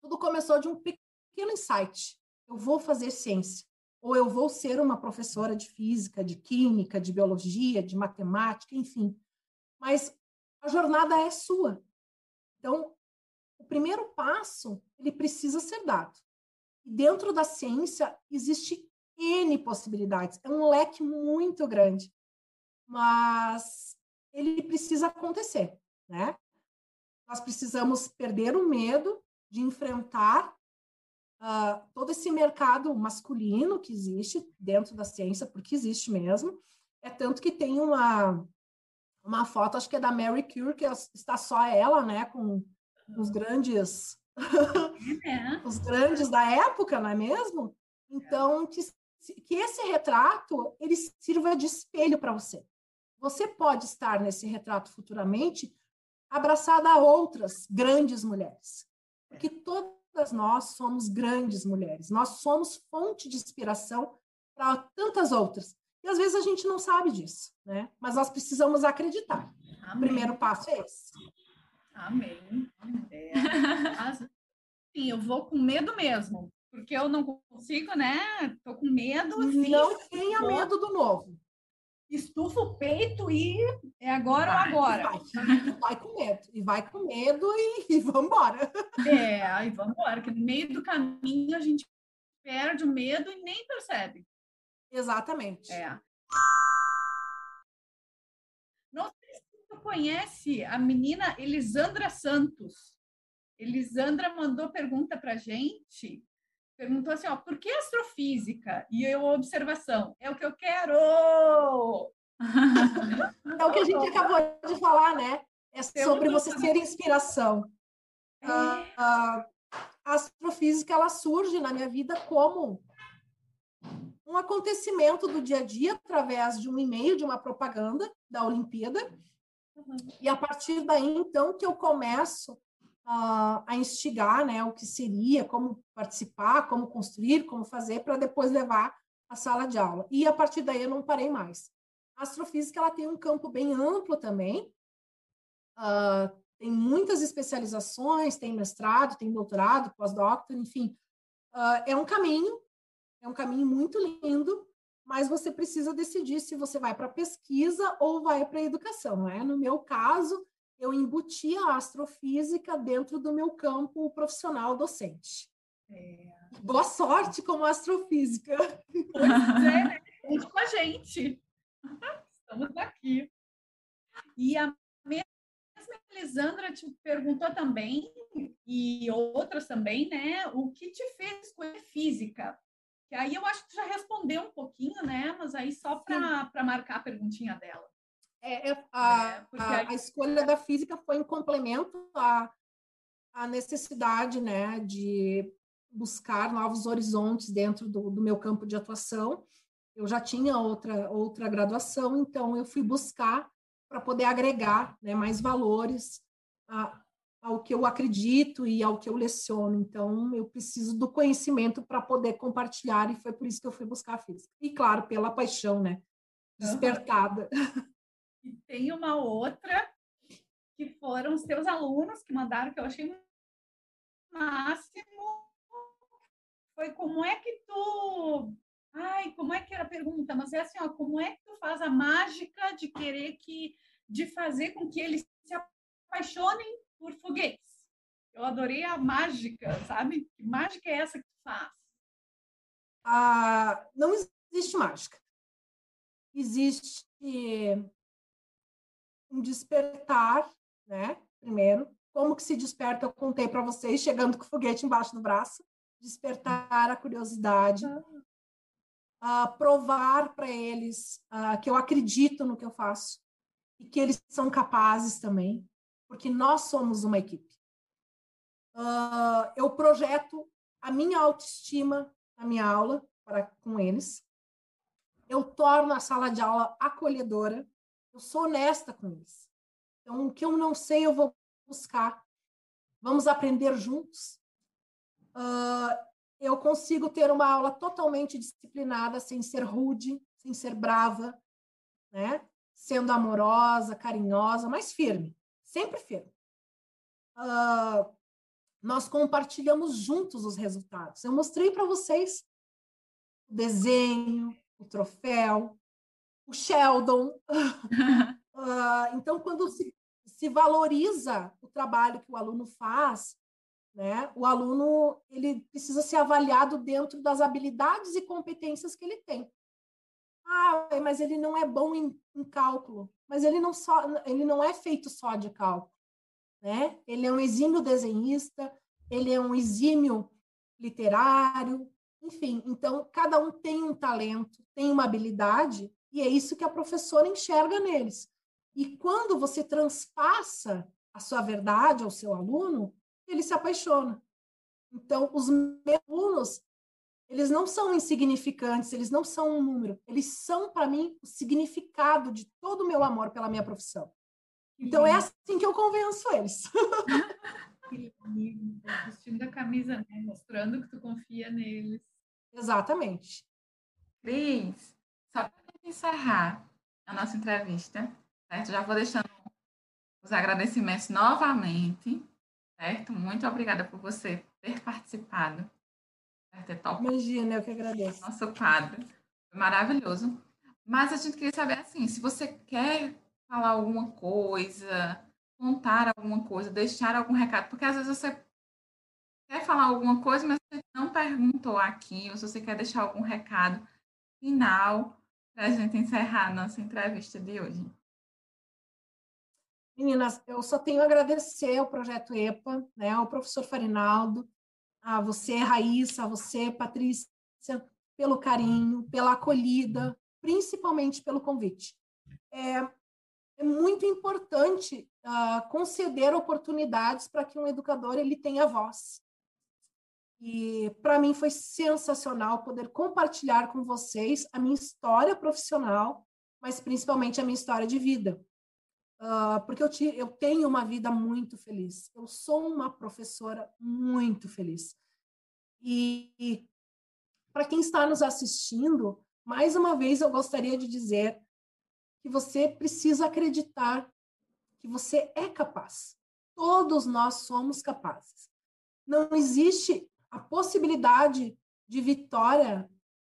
tudo começou de um pequeno insight. Eu vou fazer ciência, ou eu vou ser uma professora de física, de química, de biologia, de matemática, enfim. Mas a jornada é sua. Então, o primeiro passo, ele precisa ser dado. E dentro da ciência existe N possibilidades, é um leque muito grande. Mas ele precisa acontecer, né? Nós precisamos perder o medo de enfrentar uh, todo esse mercado masculino que existe dentro da ciência, porque existe mesmo. É tanto que tem uma, uma foto, acho que é da Mary Curie, que está só ela, né, com os grandes é. [laughs] os grandes da época, não é mesmo? Então, que, que esse retrato ele sirva de espelho para você. Você pode estar nesse retrato futuramente abraçada a outras grandes mulheres. Porque todas nós somos grandes mulheres. Nós somos fonte de inspiração para tantas outras. E às vezes a gente não sabe disso, né? Mas nós precisamos acreditar. Amém. O primeiro passo é esse. Amém. É. Sim, eu vou com medo mesmo, porque eu não consigo, né? Tô com medo. Assim, não tenha medo do novo. Estufa o peito e é agora vai, ou agora. Vai, vai, com medo, e vai com medo e, [laughs] e vamos embora. É, e vamos embora, que no meio do caminho a gente perde o medo e nem percebe. Exatamente. É. Não sei se tu conhece a menina Elisandra Santos. Elisandra mandou pergunta para gente. Perguntou assim, ó, por que astrofísica? E eu, observação, é o que eu quero! é o que a gente acabou de falar, né? É sobre você ser inspiração. É. a astrofísica, ela surge na minha vida como um acontecimento do dia a dia através de um e-mail, de uma propaganda da Olimpíada. Uhum. E a partir daí, então, que eu começo uh, a instigar né, o que seria, como participar, como construir, como fazer, para depois levar à sala de aula. E a partir daí eu não parei mais. A astrofísica ela tem um campo bem amplo também. Uh, tem muitas especializações, tem mestrado, tem doutorado, pós-doutor, enfim. Uh, é um caminho é um caminho muito lindo, mas você precisa decidir se você vai para pesquisa ou vai para educação, não é? No meu caso, eu embuti a astrofísica dentro do meu campo profissional docente. É. Boa sorte como astrofísica. Pois é, né? Com a gente. Estamos aqui. E a mesma Elisandra te perguntou também, e outras também, né? O que te fez escolher física? Que aí eu acho que já respondeu um pouquinho, né? Mas aí só para marcar a perguntinha dela. É, é a, a, a, escolha da física foi em complemento à, à necessidade né, de buscar novos horizontes dentro do, do meu campo de atuação. Eu já tinha outra, outra graduação, então eu fui buscar para poder agregar né, mais valores a, ao que eu acredito e ao que eu leciono. Então, eu preciso do conhecimento para poder compartilhar, e foi por isso que eu fui buscar a física. E, claro, pela paixão, né? Despertada. [laughs] E tem uma outra, que foram os teus alunos que mandaram, que eu achei máximo. Foi como é que tu. Ai, como é que era a pergunta? Mas é assim, ó, como é que tu faz a mágica de querer que. de fazer com que eles se apaixonem por foguetes. Eu adorei a mágica, sabe? Que mágica é essa que tu faz? Ah, não existe mágica. Existe um despertar, né? Primeiro, como que se desperta? Eu contei para vocês, chegando com o foguete embaixo do braço. Despertar a curiosidade. uh, provar para eles uh, que eu acredito no que eu faço e que eles são capazes também, porque nós somos uma equipe. Uh, eu projeto a minha autoestima na minha aula para com eles. Eu torno a sala de aula acolhedora. Eu sou honesta com eles. Então, o que eu não sei, eu vou buscar. Vamos aprender juntos. Uh, eu consigo ter uma aula totalmente disciplinada, sem ser rude, sem ser brava, né? Sendo amorosa, carinhosa, mas firme, sempre firme. Uh, nós compartilhamos juntos os resultados. Eu mostrei para vocês o desenho, o troféu, o Sheldon. uh, [laughs] então, quando se, se valoriza o trabalho que o aluno faz, né? O aluno ele precisa ser avaliado dentro das habilidades e competências que ele tem. Ah, mas ele não é bom em, em cálculo. Mas ele não só ele não é feito só de cálculo, né? Ele é um exímio desenhista, ele é um exímio literário, enfim. Então cada um tem um talento, tem uma habilidade e é isso que a professora enxerga neles. E quando você transpassa a sua verdade ao seu aluno, ele se apaixona. Então, os meus alunos, eles não são insignificantes, eles não são um número, eles são, para mim, o significado de todo o meu amor pela minha profissão. Então, é assim que eu convenço eles. [laughs] Vestindo a camisa, né? mostrando que tu confia neles. Exatamente. Cris, só encerrar a nossa entrevista, certo? Já vou deixando os agradecimentos novamente certo? Muito obrigada por você ter participado. Ter top. Imagina, eu que agradeço. Nosso quadro. Foi maravilhoso. Mas a gente queria saber, assim, se você quer falar alguma coisa, contar alguma coisa, deixar algum recado, porque às vezes você quer falar alguma coisa, mas você não perguntou aqui, ou se você quer deixar algum recado final para a gente encerrar a nossa entrevista de hoje. Meninas, eu só tenho a agradecer ao Projeto EPA, né, ao professor Farinaldo, a você, Raíssa, a você, Patrícia, pelo carinho, pela acolhida, principalmente pelo convite. É, é muito importante uh, conceder oportunidades para que um educador ele tenha voz. E para mim foi sensacional poder compartilhar com vocês a minha história profissional, mas principalmente a minha história de vida uh, porque eu, te, eu tenho uma vida muito feliz. Eu sou uma professora muito feliz. E, e para quem está nos assistindo, mais uma vez eu gostaria de dizer que você precisa acreditar que você é capaz. Todos nós somos capazes. Não existe a possibilidade de vitória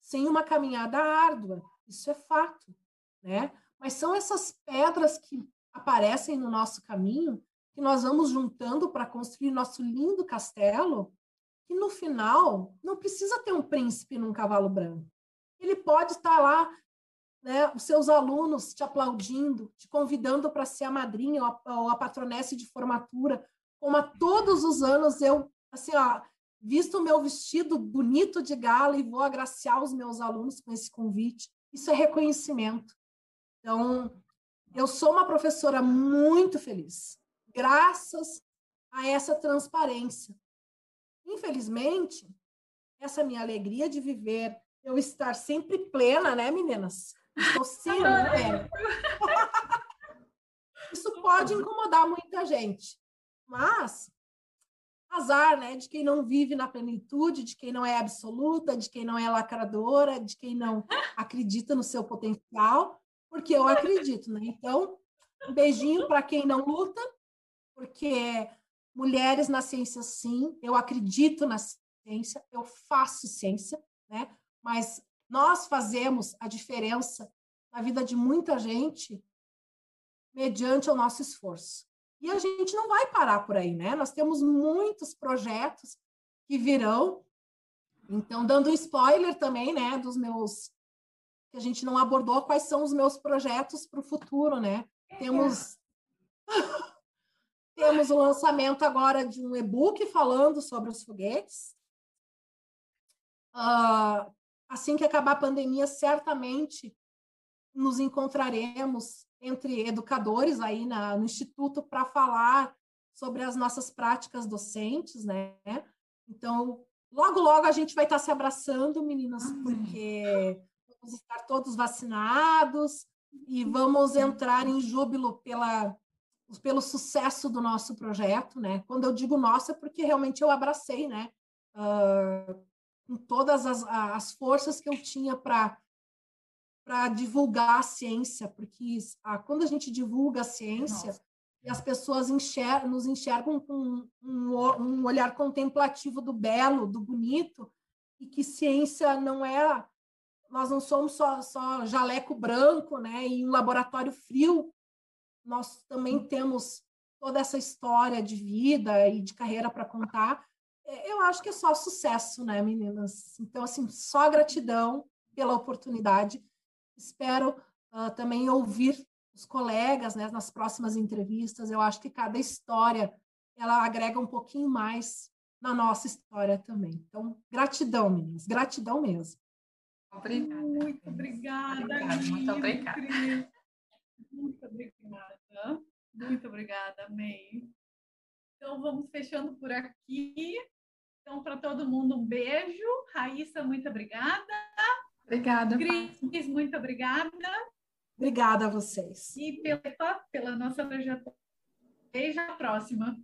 sem uma caminhada árdua. Isso é fato, né? Mas são essas pedras que aparecem no nosso caminho, que nós vamos juntando para construir nosso lindo castelo, que no final não precisa ter um príncipe num cavalo branco. Ele pode estar lá, né, os seus alunos te aplaudindo, te convidando para ser a madrinha ou a, ou a patronesse de formatura, como a todos os anos eu, assim, ó, visto o meu vestido bonito de gala e vou agraciar os meus alunos com esse convite. Isso é reconhecimento. Então, eu sou uma professora muito feliz, graças a essa transparência. Infelizmente, essa minha alegria de viver, eu estar sempre plena, né, meninas? Estou [laughs] sempre plena. [laughs] Isso pode incomodar muita gente, mas azar, né, de quem não vive na plenitude, de quem não é absoluta, de quem não é lacradora, de quem não acredita no seu potencial porque eu acredito, né? Então, um beijinho para quem não luta, porque mulheres na ciência, sim, eu acredito na ciência, eu faço ciência, né? Mas nós fazemos a diferença na vida de muita gente mediante o nosso esforço. E a gente não vai parar por aí, né? Nós temos muitos projetos que virão. Então, dando um spoiler também, né, dos meus que a gente não abordou quais são os meus projetos para o futuro, né? Temos [laughs] temos o lançamento agora de um e-book falando sobre os foguetes. Uh, assim que acabar a pandemia, certamente nos encontraremos entre educadores aí na, no Instituto para falar sobre as nossas práticas docentes, né? Então, logo, logo a gente vai estar se abraçando, meninas, porque vamos estar todos vacinados e vamos entrar em júbilo pela, pelo sucesso do nosso projeto, né? Quando eu digo nossa, é porque realmente eu abracei, né? Uh, com todas as, as forças que eu tinha para para divulgar a ciência, porque quando a gente divulga a ciência, Nossa. e as pessoas enxergam, nos enxergam com um, um, olhar contemplativo do belo, do bonito, e que ciência não é. Nós não somos só, só jaleco branco, né? E um laboratório frio. Nós também temos toda essa história de vida e de carreira para contar. É, eu acho que é só sucesso, né, meninas? Então, assim, só gratidão pela oportunidade Espero uh, também ouvir os colegas né, nas próximas entrevistas. Eu acho que cada história ela agrega um pouquinho mais na nossa história também. Então, gratidão, meninas, gratidão mesmo. Obrigada. Muito obrigada. obrigada muito obrigada. Muito obrigada. Muito obrigada, May. Então, vamos fechando por aqui. Então, para todo mundo, um beijo. Raíssa, muito obrigada. Obrigada. Cris, muito obrigada. Obrigada a vocês. E pela, pela nossa trajetória. Beijo, a próxima.